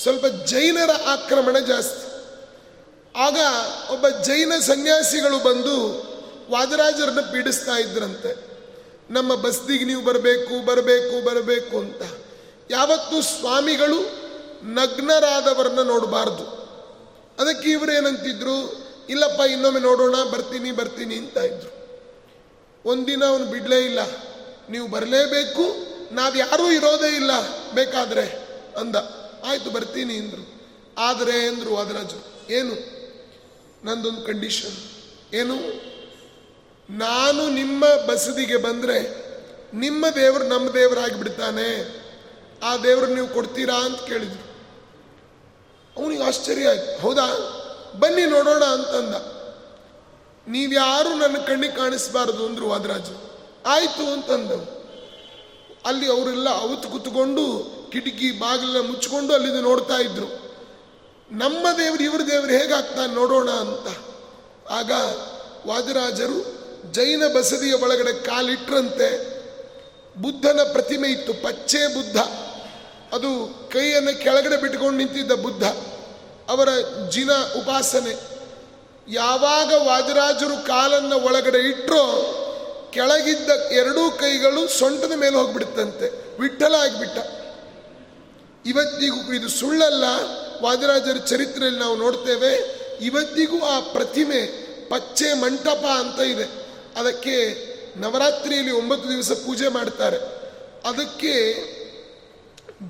S1: ಸ್ವಲ್ಪ ಜೈನರ ಆಕ್ರಮಣ ಜಾಸ್ತಿ. ಆಗ ಒಬ್ಬ ಜೈನ ಸನ್ಯಾಸಿಗಳು ಬಂದು ವಾದರಾಜರನ್ನ ಪೀಡಿಸ್ತಾ ಇದ್ರಂತೆ. ನಮ್ಮ ಬಸ್ತಿಗೆ ನೀವು ಬರಬೇಕು ಬರಬೇಕು ಬರಬೇಕು ಅಂತ. ಯಾವತ್ತೂ ಸ್ವಾಮಿಗಳು ನಗ್ನರಾದವರನ್ನ ನೋಡಬಾರ್ದು. ಅದಕ್ಕೆ ಇವರೇನಂತಿದ್ರು ಇಲ್ಲಪ್ಪ, ಇನ್ನೊಮ್ಮೆ ನೋಡೋಣ, ಬರ್ತೀನಿ ಬರ್ತೀನಿ, ಅಂತ ಇದ್ರು. ಒಂದಿನ ಅವನು ಬಿಡಲೇ ಇಲ್ಲ. ನೀವು ಬರಲೇಬೇಕು ನಾವು ಯಾರೂ ಇರೋದೇ ಇಲ್ಲ, ಬೇಕಾದ್ರೆ ಅಂದ. ಆಯ್ತು, ಬರ್ತೀನಿ ಅಂದ್ರು. ಆದರೆ ಅಂದ್ರು ವಾದರಾಜು ಏನು? ನಂದೊಂದು ಕಂಡೀಷನ್ ಏನು? ನಾನು ನಿಮ್ಮ ಬಸದಿಗೆ ಬಂದರೆ ನಿಮ್ಮ ದೇವರು ನಮ್ಮ ದೇವರಾಗಿ ಬಿಡ್ತಾನೆ ಆ ದೇವರು ನೀವು ಕೊಡ್ತೀರಾ ಅಂತ ಕೇಳಿದ್ರು. ಅವನಿಗೆ ಆಶ್ಚರ್ಯ ಆಯ್ತು. ಹೌದಾ? ಬನ್ನಿ ನೋಡೋಣ ಅಂತಂದ. ನೀವ್ಯಾರು ನನ್ನ ಕಣ್ಣಿಗೆ ಕಾಣಿಸ್ಬಾರದು ಅಂದ್ರು ವಾದರಾಜು ಆಯ್ತು ಅಂತಂದವು. ಅಲ್ಲಿ ಅವರೆಲ್ಲ ಅವತ್ತು ಕುತ್ಕೊಂಡು ಕಿಟಕಿ ಬಾಗಿಲ ಮುಚ್ಕೊಂಡು ಅಲ್ಲಿಂದ ನೋಡ್ತಾ ಇದ್ರು. ನಮ್ಮ ದೇವರು ಇವ್ರ ದೇವರು ಹೇಗಾಗ್ತಾನೆ ನೋಡೋಣ ಅಂತ. ಆಗ ವಾದರಾಜರು ಜೈನ ಬಸದಿಯ ಒಳಗಡೆ ಕಾಲಿಟ್ರಂತೆ. ಬುದ್ಧನ ಪ್ರತಿಮೆ ಇತ್ತು, ಪಚ್ಚೆ ಬುದ್ಧ. ಅದು ಕೈಯನ್ನು ಕೆಳಗಡೆ ಬಿಟ್ಕೊಂಡು ನಿಂತಿದ್ದ ಬುದ್ಧ. ಅವರ ಜಿನ ಉಪಾಸನೆ. ಯಾವಾಗ ವಾದರಾಜರು ಕಾಲನ್ನು ಒಳಗಡೆ ಇಟ್ಟರೋ ಕೆಳಗಿದ್ದ ಎರಡೂ ಕೈಗಳು ಸೊಂಟದ ಮೇಲೆ ಹೋಗ್ಬಿಡುತ್ತಂತೆ. ವಿಠಲ ಆಗಿಬಿಟ್ಟ. ಇವತ್ತಿಗೂ ಇದು ಸುಳ್ಳಲ್ಲ. ವಾದಿರಾಜರ ಚರಿತ್ರೆಯಲ್ಲಿ ನಾವು ನೋಡ್ತೇವೆ. ಇವತ್ತಿಗೂ ಆ ಪ್ರತಿಮೆ ಪಚ್ಚೆ ಮಂಟಪ ಅಂತ ಇದೆ. ಅದಕ್ಕೆ ನವರಾತ್ರಿಯಲ್ಲಿ ಒಂಬತ್ತು ದಿವಸ ಪೂಜೆ ಮಾಡ್ತಾರೆ. ಅದಕ್ಕೆ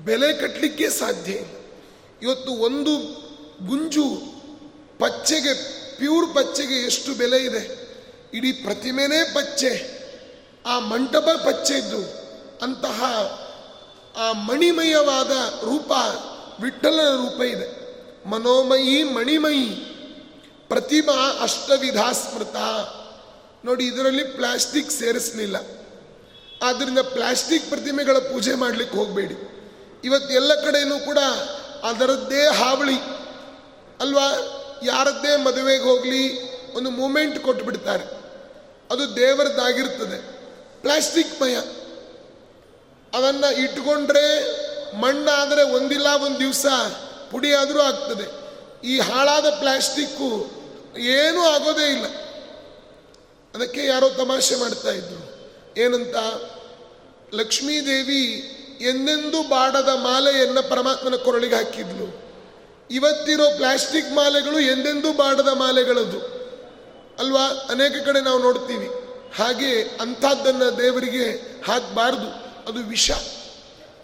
S1: ಬೆಲೆ ಕಟ್ಟಲಿಕ್ಕೆ ಸಾಧ್ಯ ಇವತ್ತು ಒಂದು ಗುಂಜು ಪಚ್ಚೆಗೆ, ಪ್ಯೂರ್ ಪಚ್ಚೆಗೆ ಎಷ್ಟು ಬೆಲೆ ಇದೆ? ಇಡೀ ಪ್ರತಿಮೆನೇ ಪಚ್ಚೆ. ಆ ಮಂಟಪ ಪಚ್ಚೆದ್ದು ಅಂತಹ ಆ ಮಣಿಮಯವಾದ ರೂಪ ವಿಠಲನ ರೂಪ ಇದೆ. ಮನೋಮಯಿ ಮಣಿಮಯಿ, ಪ್ರತಿಮಾ ಅಷ್ಟವಿಧ ಸ್ಮೃತ ನೋಡಿ, ಇದರಲ್ಲಿ ಪ್ಲಾಸ್ಟಿಕ್ ಸೇರಿಸಲಿಲ್ಲ. ಆದ್ದರಿಂದ ಪ್ಲಾಸ್ಟಿಕ್ ಪ್ರತಿಮೆಗಳ ಪೂಜೆ ಮಾಡಲಿಕ್ಕೆ ಹೋಗಬೇಡಿ. ಇವತ್ತು ಎಲ್ಲ ಕಡೆಯೂ ಕೂಡ ಅದರದ್ದೇ ಹಾವಳಿ. ಅಲ್ವಾ? ಯಾರದ್ದೇ ಮದುವೆಗೆ ಹೋಗಲಿ, ಒಂದು ಮೂಮೆಂಟ್ ಕೊಟ್ಟು ಬಿಡ್ತಾರೆ ಅದು ದೇವರದ್ದಾಗಿರ್ತದೆ. ಪ್ಲಾಸ್ಟಿಕ್ ಮಯ. ಅದನ್ನು ಇಟ್ಕೊಂಡ್ರೆ ಮಣ್ಣಾದರೆ ಒಂದಿಲ್ಲ, ಒಂದು ದಿವಸ ಪುಡಿಯಾದರೂ ಆಗ್ತದೆ. ಈ ಹಾಳಾದ ಪ್ಲಾಸ್ಟಿಕ್ಕು ಏನೂ ಆಗೋದೇ ಇಲ್ಲ. ಅದಕ್ಕೆ ಯಾರೋ ತಮಾಷೆ ಮಾಡ್ತಾ ಇದ್ರು. ಏನಂತ? ಲಕ್ಷ್ಮೀದೇವಿ ಎಂದೆಂದೂ ಬಾಡದ ಮಾಲೆಯನ್ನು ಪರಮಾತ್ಮನ ಕೊರಳಿಗೆ ಹಾಕಿದ್ಲು. ಇವತ್ತಿರೋ ಪ್ಲಾಸ್ಟಿಕ್ ಮಾಲೆಗಳು ಎಂದೆಂದೂ ಬಾಡದ ಮಾಲೆಗಳದು. ಅಲ್ವಾ? ಅನೇಕ ಕಡೆ ನಾವು ನೋಡ್ತೀವಿ. ಹಾಗೆ ಅಂಥದ್ದನ್ನು ದೇವರಿಗೆ ಹಾಕಬಾರ್ದು. ಅದು ವಿಷ.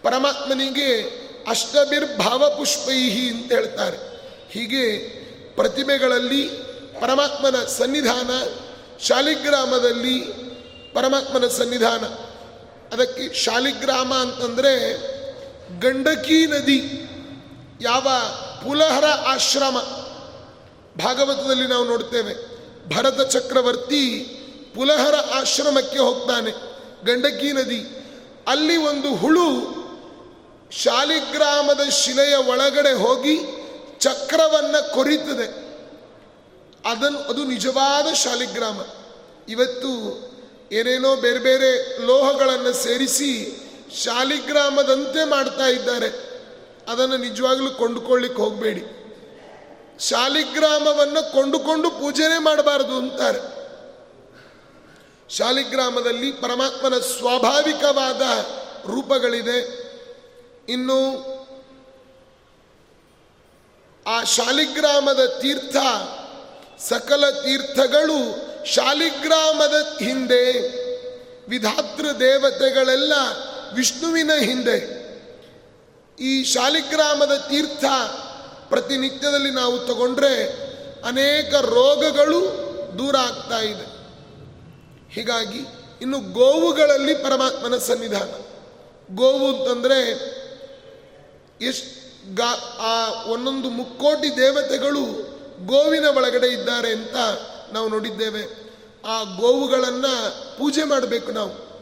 S1: ಪರಮಾತ್ಮನಿಗೆ ಅಷ್ಟಭಿರ್ಭಾವ ಪುಷ್ಪೈಹಿ ಅಂತ ಹೇಳ್ತಾರೆ. ಹೀಗೆ ಪ್ರತಿಮೆಗಳಲ್ಲಿ ಪರಮಾತ್ಮನ ಸನ್ನಿಧಾನ, ಶಾಲಿಗ್ರಾಮದಲ್ಲಿ ಪರಮಾತ್ಮನ ಸನ್ನಿಧಾನ. ಅದಕ್ಕೆ ಶಾಲಿಗ್ರಾಮ ಅಂತಂದರೆ ಗಂಡಕಿ ನದಿ, ಯಾವ ಪುಲಹರ ಆಶ್ರಮ. ಭಾಗವತದಲ್ಲಿ ನಾವು ನೋಡ್ತೇವೆ. ಭರತ ಚಕ್ರವರ್ತಿ ಪುಲಹರ ಆಶ್ರಮಕ್ಕೆ ಹೋಗ್ತಾನೆ. ಗಂಡಕಿ ನದಿ. ಅಲ್ಲಿ ಒಂದು ಹುಳು ಶಾಲಿಗ್ರಾಮದ ಶಿಲೆಯ ಒಳಗಡೆ ಹೋಗಿ ಚಕ್ರವನ್ನು ಕೊರಿತದೆ. ಅದನ್ನು ಅದು ನಿಜವಾದ ಶಾಲಿಗ್ರಾಮ. ಇವತ್ತು ಏನೇನೋ ಬೇರೆ ಬೇರೆ ಲೋಹಗಳನ್ನು ಸೇರಿಸಿ ಶಾಲಿಗ್ರಾಮದಂತೆ ಮಾಡ್ತಾ ಇದ್ದಾರೆ. ಅದನ್ನು ನಿಜವಾಗ್ಲೂ ಕೊಂಡುಕೊಳ್ಳಿಕ್ಕೆ ಹೋಗಬೇಡಿ. ಶಾಲಿಗ್ರಾಮವನ್ನು ಕೊಂಡುಕೊಂಡು ಪೂಜೆನೇ ಮಾಡಬಾರದು ಅಂತಾರೆ. ಶಾಲಿಗ್ರಾಮದಲ್ಲಿ ಪರಮಾತ್ಮನ ಸ್ವಾಭಾವಿಕವಾದ ರೂಪಗಳಿದೆ. ಇನ್ನು ಆ ಶಾಲಿಗ್ರಾಮದ ತೀರ್ಥ, ಸಕಲ ತೀರ್ಥಗಳು ಶಾಲಿಗ್ರಾಮದ ಹಿಂದೆ, ವಿಧಾತೃ ದೇವತೆಗಳೆಲ್ಲ ವಿಷ್ಣುವಿನ ಹಿಂದೆ. ಈ ಶಾಲಿಗ್ರಾಮದ ತೀರ್ಥ ಪ್ರತಿನಿತ್ಯದಲ್ಲಿ ನಾವು ತಗೊಂಡ್ರೆ ಅನೇಕ ರೋಗಗಳು ದೂರ ಆಗ್ತಾ ಇದೆ. ಹೀಗಾಗಿ ಇನ್ನು ಗೋವುಗಳಲ್ಲಿ ಪರಮಾತ್ಮನ ಸನ್ನಿಧಾನ. ಗೋವು ಅಂತಂದರೆ ಎಷ್ಟು ಗಾ, ಆ ಒಂದೊಂದು ಮುಕ್ಕೋಟಿ ದೇವತೆಗಳು ಗೋವಿನ ಒಳಗಡೆ ಇದ್ದಾರೆ ಅಂತ ನಾವು ನೋಡಿದ್ದೇವೆ. ಆ ಗೋವುಗಳನ್ನು ಪೂಜೆ ಮಾಡಬೇಕು ನಾವು.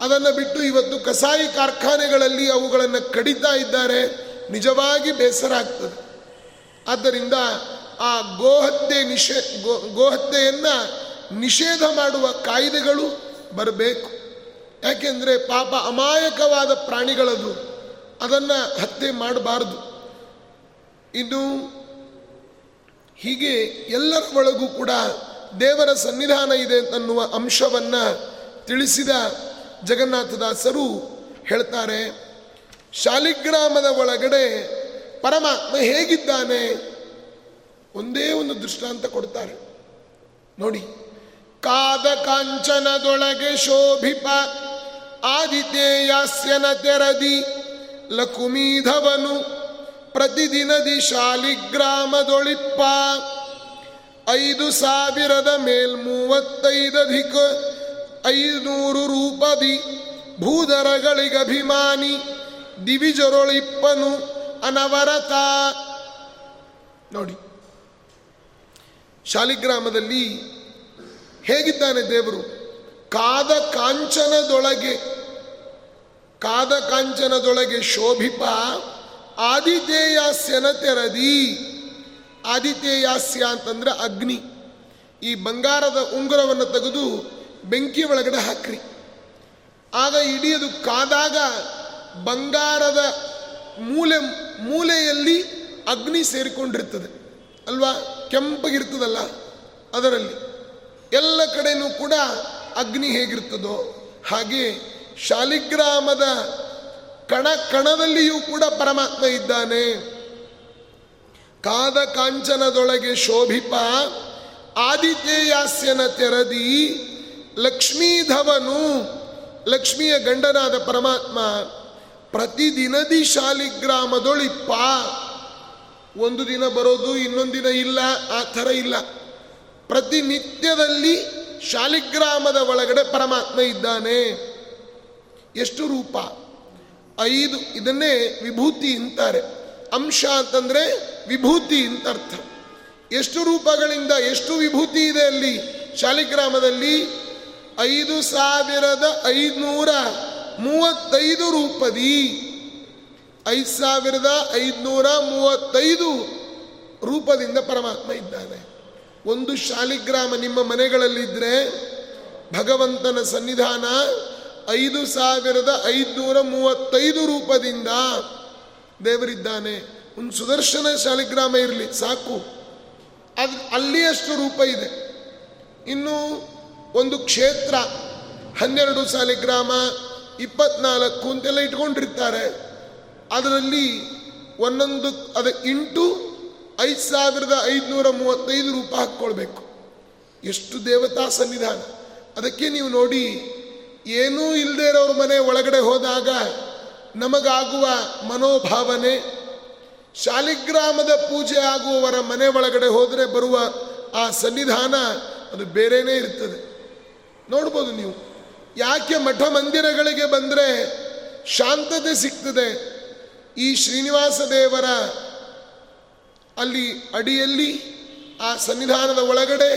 S1: ಅದನ್ನು ಬಿಟ್ಟು ಇವತ್ತು ಕಸಾಯಿ ಕಾರ್ಖಾನೆಗಳಲ್ಲಿ ಅವುಗಳನ್ನು ಕಡಿತಾ ಇದ್ದಾರೆ. ನಿಜವಾಗಿ ಬೇಸರ ಆಗ್ತದೆ. ಆದ್ದರಿಂದ ಆ ಗೋಹತ್ಯೆ ನಿಷೇ, ಗೋ, ಗೋಹತ್ಯೆಯನ್ನು ನಿಷೇಧ ಮಾಡುವ ಕಾಯ್ದೆಗಳು ಬರಬೇಕು. ಯಾಕೆಂದರೆ ಪಾಪ ಅಮಾಯಕವಾದ ಪ್ರಾಣಿಗಳದು, ಅದನ್ನು ಹತ್ಯೆ ಮಾಡಬಾರದು. ಇನ್ನು ಹೀಗೆ ಎಲ್ಲರ ಒಳಗೂ ಕೂಡ ದೇವರ ಸನ್ನಿಧಾನ ಇದೆ ಅನ್ನುವ ಅಂಶವನ್ನು ತಿಳಿಸಿದ ಜಗನ್ನಾಥದಾಸರು ಹೇಳ್ತಾರೆ, ಶಾಲಿಗ್ರಾಮದ ಒಳಗಡೆ ಪರಮಾತ್ಮ ಹೇಗಿದ್ದಾನೆ? ಒಂದೇ ಒಂದು ದೃಷ್ಟಾಂತ ಕೊಡ್ತಾರೆ. ನೋಡಿ ಕಾದ ಕಾಂಚನದೊಳಗೆ ಶೋಭಿಪ ಆದಿತ್ಯಾಸ್ಯನ ತೆರದಿ ಲಕುಮೀಧವನು ಪ್ರತಿದಿನದಿ ಶಾಲಿಗ್ರಾಮದೊಳಿಪ್ಪ. ಐದು ಸಾವಿರದ ಮೇಲ್ ಮೂವತ್ತೈದಧಿಕ ಐನೂರು ರೂಪದಿ ಭೂಧರಗಳಿಗಭಿಮಾನಿ ದಿವಿಜರೊಳಿಪ್ಪನು ಅನವರತ. ನೋಡಿ, ಶಾಲಿಗ್ರಾಮದಲ್ಲಿ ಹೇಗಿದ್ದಾನೆ ದೇವರು? ಕಾದ ಕಾಂಚನದೊಳಗೆ ಕಾದ ಕಾಂಚನದೊಳಗೆ ಶೋಭಿಪ ಆದಿತೇಯಾಸ್ಯನ ತೆರದಿ ಆದಿತೇಯಾಸ್ಯ ಅಂತಂದ್ರೆ ಅಗ್ನಿ. ಈ ಬಂಗಾರದ ಉಂಗುರವನ್ನು ತೆಗೆದು ಬೆಂಕಿ ಒಳಗಡೆ ಹಾಕ್ರಿ. ಆಗ ಇಡೀ ಅದು ಕಾದಾಗ ಬಂಗಾರದ ಮೂಲೆ, ಮೂಲೆಯಲ್ಲಿ ಅಗ್ನಿ ಸೇರಿಕೊಂಡಿರ್ತದೆ. ಅಲ್ವಾ? ಕೆಂಪಗಿರ್ತದಲ್ಲ ಅದರಲ್ಲಿ. ಎಲ್ಲ ಕಡೆಯೂ ಕೂಡ ಅಗ್ನಿ ಹೇಗಿರ್ತದೋ ಹಾಗೆ ಶಾಲಿಗ್ರಾಮದ ಕಣ ಕಣದಲ್ಲಿಯೂ ಕೂಡ ಪರಮಾತ್ಮ ಇದ್ದಾನೆ. ಕಾದ ಕಾಂಚನದೊಳಗೆ ಶೋಭಿಪ, ಆದಿತ್ಯಯಾಸ್ಯನ ತೆರದಿ, ಲಕ್ಷ್ಮೀಧವನು, ಲಕ್ಷ್ಮಿಯ ಗಂಡನಾದ ಪರಮಾತ್ಮ, ಪ್ರತಿದಿನದಿ ಶಾಲಿಗ್ರಾಮದೊಳಿಪ್ಪ. ಒಂದು ದಿನ ಬರೋದು ಇನ್ನೊಂದು ದಿನ ಇಲ್ಲ, ಆ ಥರ ಇಲ್ಲ. ಪ್ರತಿನಿತ್ಯದಲ್ಲಿ ಶಾಲಿಗ್ರಾಮದ ಒಳಗಡೆ ಪರಮಾತ್ಮ ಇದ್ದಾನೆ. ಎಷ್ಟು ರೂಪ? ಐದು. ಇದನ್ನೇ ವಿಭೂತಿ ಅಂತಾರೆ. ಅಂಶ ಅಂತಂದ್ರೆ ವಿಭೂತಿ ಅಂತ ಅರ್ಥ. ಎಷ್ಟು ರೂಪಗಳಿಂದ ಎಷ್ಟು ವಿಭೂತಿ ಇದೆ ಅಲ್ಲಿ? ಶಾಲಿಗ್ರಾಮದಲ್ಲಿ ಐದು ಸಾವಿರದ ಐದುನೂರ ಮೂವತ್ತೈದು ರೂಪದಿ. ಐದು ಸಾವಿರದ ಐದುನೂರ ಮೂವತ್ತೈದು ರೂಪದಿಂದ ಪರಮಾತ್ಮ ಇದ್ದಾನೆ. ಒಂದು ಶಾಲಿಗ್ರಾಮ ನಿಮ್ಮ ಮನೆಗಳಲ್ಲಿದ್ದರೆ ಭಗವಂತನ ಸನ್ನಿಧಾನ ಐದು ಸಾವಿರದ ಐದುನೂರ ಮೂವತ್ತೈದು ರೂಪದಿಂದ ದೇವರಿದ್ದಾನೆ. ಒಂದು ಸುದರ್ಶನ ಶಾಲಿಗ್ರಾಮ ಇರಲಿ, ಸಾಕು. ಅದು ಅಲ್ಲಿಯಷ್ಟು ರೂಪ ಇದೆ. ಇನ್ನು ಒಂದು ಕ್ಷೇತ್ರ, ಹನ್ನೆರಡು ಸಾಲಿಗ್ರಾಮ ಇಪ್ಪತ್ನಾಲ್ಕು ಅಂತೆಲ್ಲ ಇಟ್ಕೊಂಡಿರ್ತಾರೆ. ಅದರಲ್ಲಿ ಒಂದೊಂದು, ಅದ ಇಂಟು ಐದು ಸಾವಿರದ ಐದುನೂರ ಮೂವತ್ತೈದು ರೂಪಾಯಿ ಹಾಕ್ಕೊಳ್ಬೇಕು. ಎಷ್ಟು ದೇವತಾ ಸನ್ನಿಧಾನ. ಅದಕ್ಕೆ ನೀವು ನೋಡಿ, ಏನೂ ಇಲ್ಲದೆ ಇರೋರ ಮನೆ ಒಳಗಡೆ ಹೋದಾಗ ನಮಗಾಗುವ ಮನೋಭಾವನೆ, ಶಾಲಿಗ್ರಾಮದ ಪೂಜೆ ಆಗುವವರ ಮನೆ ಒಳಗಡೆ ಹೋದರೆ ಬರುವ ಆ ಸನ್ನಿಧಾನ, ಅದು ಬೇರೆಯೇ ಇರ್ತದೆ. ನೋಡ್ಬೋದು ನೀವು. ಯಾಕೆ ಮಠ ಮಂದಿರಗಳಿಗೆ ಬಂದರೆ ಶಾಂತತೆ ಸಿಗ್ತದೆ. ಈ ಶ್ರೀನಿವಾಸ ದೇವರ ಅಲ್ಲಿ ಅಡಿಯಲ್ಲಿ, ಆ ಸನ್ನಿಧಾನದ ಒಳಗಡೆ,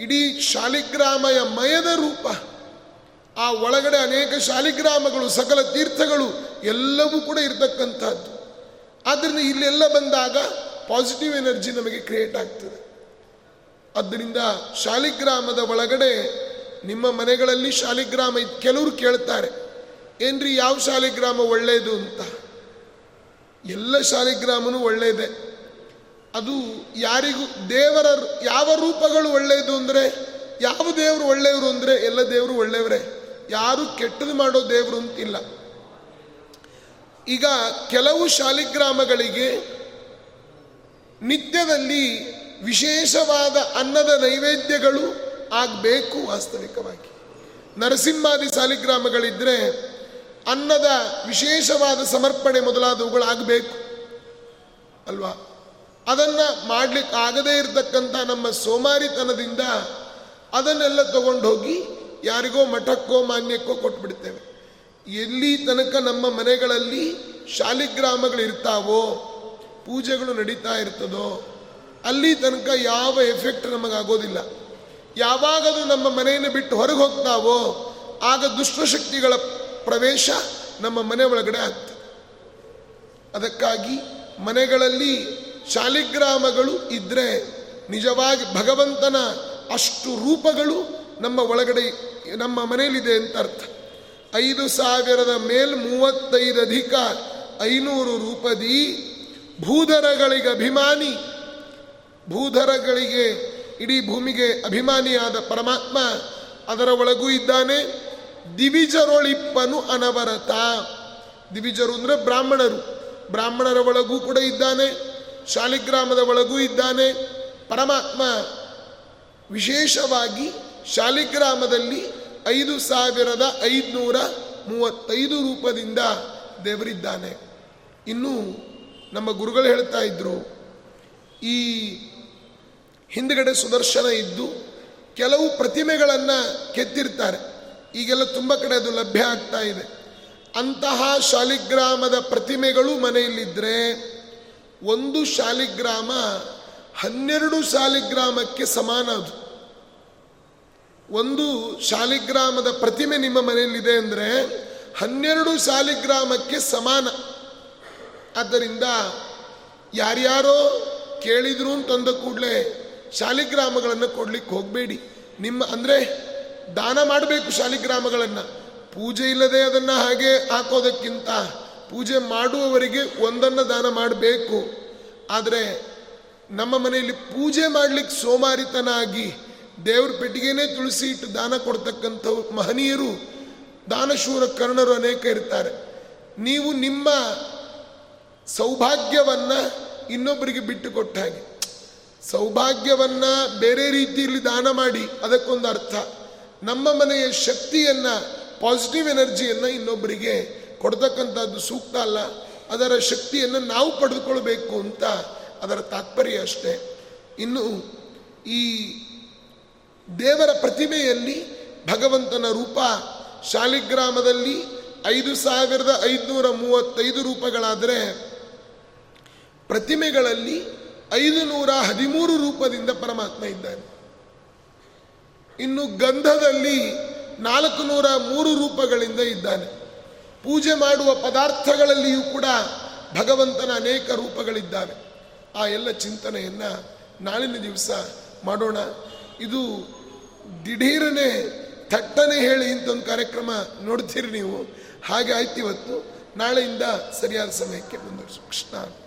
S1: ಇಡೀ ಶಾಲಿಗ್ರಾಮಯ ಮಯದ ರೂಪ. ಆ ಒಳಗಡೆ ಅನೇಕ ಶಾಲಿಗ್ರಾಮಗಳು, ಸಕಲ ತೀರ್ಥಗಳು, ಎಲ್ಲವೂ ಕೂಡ ಇರತಕ್ಕಂಥದ್ದು. ಆದ್ದರಿಂದ ಇಲ್ಲೆಲ್ಲ ಬಂದಾಗ ಪಾಸಿಟಿವ್ ಎನರ್ಜಿ ನಮಗೆ ಕ್ರಿಯೇಟ್ ಆಗ್ತದೆ. ಆದ್ದರಿಂದ ಶಾಲಿಗ್ರಾಮದ ಒಳಗಡೆ, ನಿಮ್ಮ ಮನೆಗಳಲ್ಲಿ ಶಾಲಿಗ್ರಾಮ ಕೆಲವರು ಕೇಳ್ತಾರೆ, ಏನ್ರಿ, ಯಾವ ಶಾಲಿಗ್ರಾಮ ಒಳ್ಳೆಯದು ಅಂತ? ಎಲ್ಲ ಶಾಲಿಗ್ರಾಮನು ಒಳ್ಳೆಯದೇ ಅದು ಯಾರಿಗೂ ದೇವರ ಯಾವ ರೂಪಗಳು ಒಳ್ಳೆಯದು ಅಂದರೆ, ಯಾವ ದೇವರು ಒಳ್ಳೆಯವರು ಅಂದರೆ ಎಲ್ಲ ದೇವರು ಒಳ್ಳೆಯವರೇ. ಯಾರು ಕೆಟ್ಟದು ಮಾಡೋ ದೇವರು ಅಂತಿಲ್ಲ. ಈಗ ಕೆಲವು ಶಾಲಿಗ್ರಾಮಗಳಿಗೆ ನಿತ್ಯದಲ್ಲಿ ವಿಶೇಷವಾದ ಅನ್ನದ ನೈವೇದ್ಯಗಳು ಆಗಬೇಕು ವಾಸ್ತವಿಕವಾಗಿ. ನರಸಿಂಹಾದಿ ಶಾಲಿಗ್ರಾಮಗಳಿದ್ರೆ ಅನ್ನದ ವಿಶೇಷವಾದ ಸಮರ್ಪಣೆ ಮೊದಲಾದವುಗಳಾಗಬೇಕು. ಅಲ್ವಾ? ಅದನ್ನು ಮಾಡ್ಲಿಕ್ಕೆ ಆಗದೇ ಇರತಕ್ಕಂಥ ನಮ್ಮ ಸೋಮಾರಿತನದಿಂದ ಅದನ್ನೆಲ್ಲ ತಗೊಂಡು ಹೋಗಿ ಯಾರಿಗೋ ಮಠಕ್ಕೋ ಮಾನ್ಯಕ್ಕೋ ಕೊಟ್ಬಿಡ್ತೇವೆ. ಎಲ್ಲಿ ತನಕ ನಮ್ಮ ಮನೆಗಳಲ್ಲಿ ಶಾಲಿಗ್ರಾಮಗಳು ಇರ್ತಾವೋ, ಪೂಜೆಗಳು ನಡೀತಾ ಇರ್ತದೋ, ಅಲ್ಲಿ ತನಕ ಯಾವ ಎಫೆಕ್ಟ್ ನಮಗಾಗೋದಿಲ್ಲ ಯಾವಾಗದು ನಮ್ಮ ಮನೆಯನ್ನು ಬಿಟ್ಟು ಹೊರಗೆ ಹೋಗ್ತಾವೋ, ಆಗ ದುಷ್ಟಶಕ್ತಿಗಳ ಪ್ರವೇಶ ನಮ್ಮ ಮನೆ ಒಳಗಡೆ ಆಗ್ತದೆ. ಅದಕ್ಕಾಗಿ ಮನೆಗಳಲ್ಲಿ ಶಾಲಿಗ್ರಾಮಗಳು ಇದ್ದರೆ ನಿಜವಾಗಿ ಭಗವಂತನ ಅಷ್ಟು ರೂಪಗಳು ನಮ್ಮ ಒಳಗಡೆ ನಮ್ಮ ಮನೆಯಲ್ಲಿದೆ ಅಂತ ಅರ್ಥ. ಐದು ಸಾವಿರದ ಮೇಲ್ ಮೂವತ್ತೈದು ಅಧಿಕ ಐನೂರು ರೂಪದಿ ಭೂಧರಗಳಿಗೆ ಅಭಿಮಾನಿ, ಭೂಧರಗಳಿಗೆ ಇಡೀ ಭೂಮಿಗೆ ಅಭಿಮಾನಿಯಾದ ಪರಮಾತ್ಮ ಅದರ ಒಳಗೂ ಇದ್ದಾನೆ. ದಿವಿಜರೊಳಿಪ್ಪನು ಅನವರತ. ದಿವಿಜರು ಅಂದರೆ ಬ್ರಾಹ್ಮಣರು, ಬ್ರಾಹ್ಮಣರ ಒಳಗೂ ಕೂಡ ಇದ್ದಾನೆ. ಶಾಲಿಗ್ರಾಮದ ಒಳಗೂ ಇದ್ದಾನೆ. ಪರಮಾತ್ಮ ವಿಶೇಷವಾಗಿ ಶಾಲಿಗ್ರಾಮದಲ್ಲಿ ಐದು ಸಾವಿರದ ಐದುನೂರ ಮೂವತ್ತೈದು ರೂಪದಿಂದ ದೇವರಿದ್ದಾನೆ. ಇನ್ನು ನಮ್ಮ ಗುರುಗಳು ಹೇಳ್ತಾ ಇದ್ರು, ಈ ಹಿಂದ್ಗಡೆ ಸುದರ್ಶನ ಇದ್ದು ಕೆಲವು ಪ್ರತಿಮೆಗಳನ್ನು ಕೆತ್ತಿರ್ತಾರೆ. ಈಗೆಲ್ಲ ತುಂಬ ಕಡೆ ಅದು ಲಭ್ಯ ಆಗ್ತಾ ಇದೆ. ಅಂತಹ ಶಾಲಿಗ್ರಾಮದ ಪ್ರತಿಮೆಗಳು ಮನೆಯಲ್ಲಿದ್ದರೆ ಒಂದು ಶಾಲಿಗ್ರಾಮ ಹನ್ನೆರಡು ಶಾಲಿಗ್ರಾಮಕ್ಕೆ ಸಮಾನ ಅದು. ಒಂದು ಶಾಲಿಗ್ರಾಮದ ಪ್ರತಿಮೆ ನಿಮ್ಮ ಮನೆಯಲ್ಲಿದೆ ಅಂದರೆ ಹನ್ನೆರಡು ಶಾಲಿಗ್ರಾಮಕ್ಕೆ ಸಮಾನ. ಆದ್ದರಿಂದ ಯಾರ್ಯಾರೋ ಕೇಳಿದ್ರು ಅಂತಂದ ಕೂಡಲೇ ಶಾಲಿಗ್ರಾಮಗಳನ್ನು ಕೊಡ್ಲಿಕ್ಕೆ ಹೋಗಬೇಡಿ. ನಿಮ್ಮ ಅಂದರೆ ದಾನ ಮಾಡಬೇಕು ಶಾಲಿಗ್ರಾಮಗಳನ್ನು. ಪೂಜೆ ಇಲ್ಲದೆ ಅದನ್ನು ಹಾಗೆ ಹಾಕೋದಕ್ಕಿಂತ ಪೂಜೆ ಮಾಡುವವರಿಗೆ ಒಂದನ್ನು ದಾನ ಮಾಡಬೇಕು. ಆದರೆ ನಮ್ಮ ಮನೆಯಲ್ಲಿ ಪೂಜೆ ಮಾಡಲಿಕ್ಕೆ ಸೋಮಾರಿತನಾಗಿ ದೇವ್ರ ಪೆಟ್ಟಿಗೆನೇ ತುಳಸಿ ಇಟ್ಟು ದಾನ ಕೊಡ್ತಕ್ಕಂಥ ಮಹನೀಯರು, ದಾನಶೂರ ಕರ್ಣರು ಅನೇಕ ಇರ್ತಾರೆ. ನೀವು ನಿಮ್ಮ ಸೌಭಾಗ್ಯವನ್ನ ಇನ್ನೊಬ್ಬರಿಗೆ ಬಿಟ್ಟು ಕೊಟ್ಟ ಹಾಗೆ. ಸೌಭಾಗ್ಯವನ್ನ ಬೇರೆ ರೀತಿಯಲ್ಲಿ ದಾನ ಮಾಡಿ, ಅದಕ್ಕೊಂದು ಅರ್ಥ. ನಮ್ಮ ಮನೆಯ ಶಕ್ತಿಯನ್ನ ಪಾಸಿಟಿವ್ ಎನರ್ಜಿಯನ್ನು ಇನ್ನೊಬ್ಬರಿಗೆ ಕೊಡ್ತಕ್ಕಂಥದ್ದು ಸೂಕ್ತ ಅಲ್ಲ. ಅದರ ಶಕ್ತಿಯನ್ನು ನಾವು ಪಡೆದುಕೊಳ್ಬೇಕು ಅಂತ ಅದರ ತಾತ್ಪರ್ಯ ಅಷ್ಟೇ. ಇನ್ನು ಈ ದೇವರ ಪ್ರತಿಮೆಯಲ್ಲಿ ಭಗವಂತನ ರೂಪ ಶಾಲಿಗ್ರಾಮದಲ್ಲಿ ಐದು ಸಾವಿರದ ಐದುನೂರ ಮೂವತ್ತೈದು ರೂಪಗಳಾದರೆ ಪ್ರತಿಮೆಗಳಲ್ಲಿ ಐದು ನೂರ ಹದಿಮೂರು ರೂಪದಿಂದ ಪರಮಾತ್ಮ ಇದ್ದಾನೆ. ಇನ್ನು ಗಂಧದಲ್ಲಿ ನಾಲ್ಕು ನೂರ ಮೂರು ರೂಪಗಳಿಂದ ಇದ್ದಾನೆ. ಪೂಜೆ ಮಾಡುವ ಪದಾರ್ಥಗಳಲ್ಲಿಯೂ ಕೂಡ ಭಗವಂತನ ಅನೇಕ ರೂಪಗಳಿದ್ದಾವೆ. ಆ ಎಲ್ಲ ಚಿಂತನೆಯನ್ನು ನಾಳಿನ ದಿವಸ ಮಾಡೋಣ. ಇದು ದಿಢೀರನೆ ಥಟ್ಟನೆ ಹೇಳಿ ಇಂಥೊಂದು ಕಾರ್ಯಕ್ರಮ ನೋಡ್ತೀರಿ ನೀವು. ಹಾಗೆ ಆಯ್ತು ಇವತ್ತು. ನಾಳೆಯಿಂದ ಸರಿಯಾದ ಸಮಯಕ್ಕೆ ಮುಂದುವರಿಸು. ಕೃಷ್ಣ.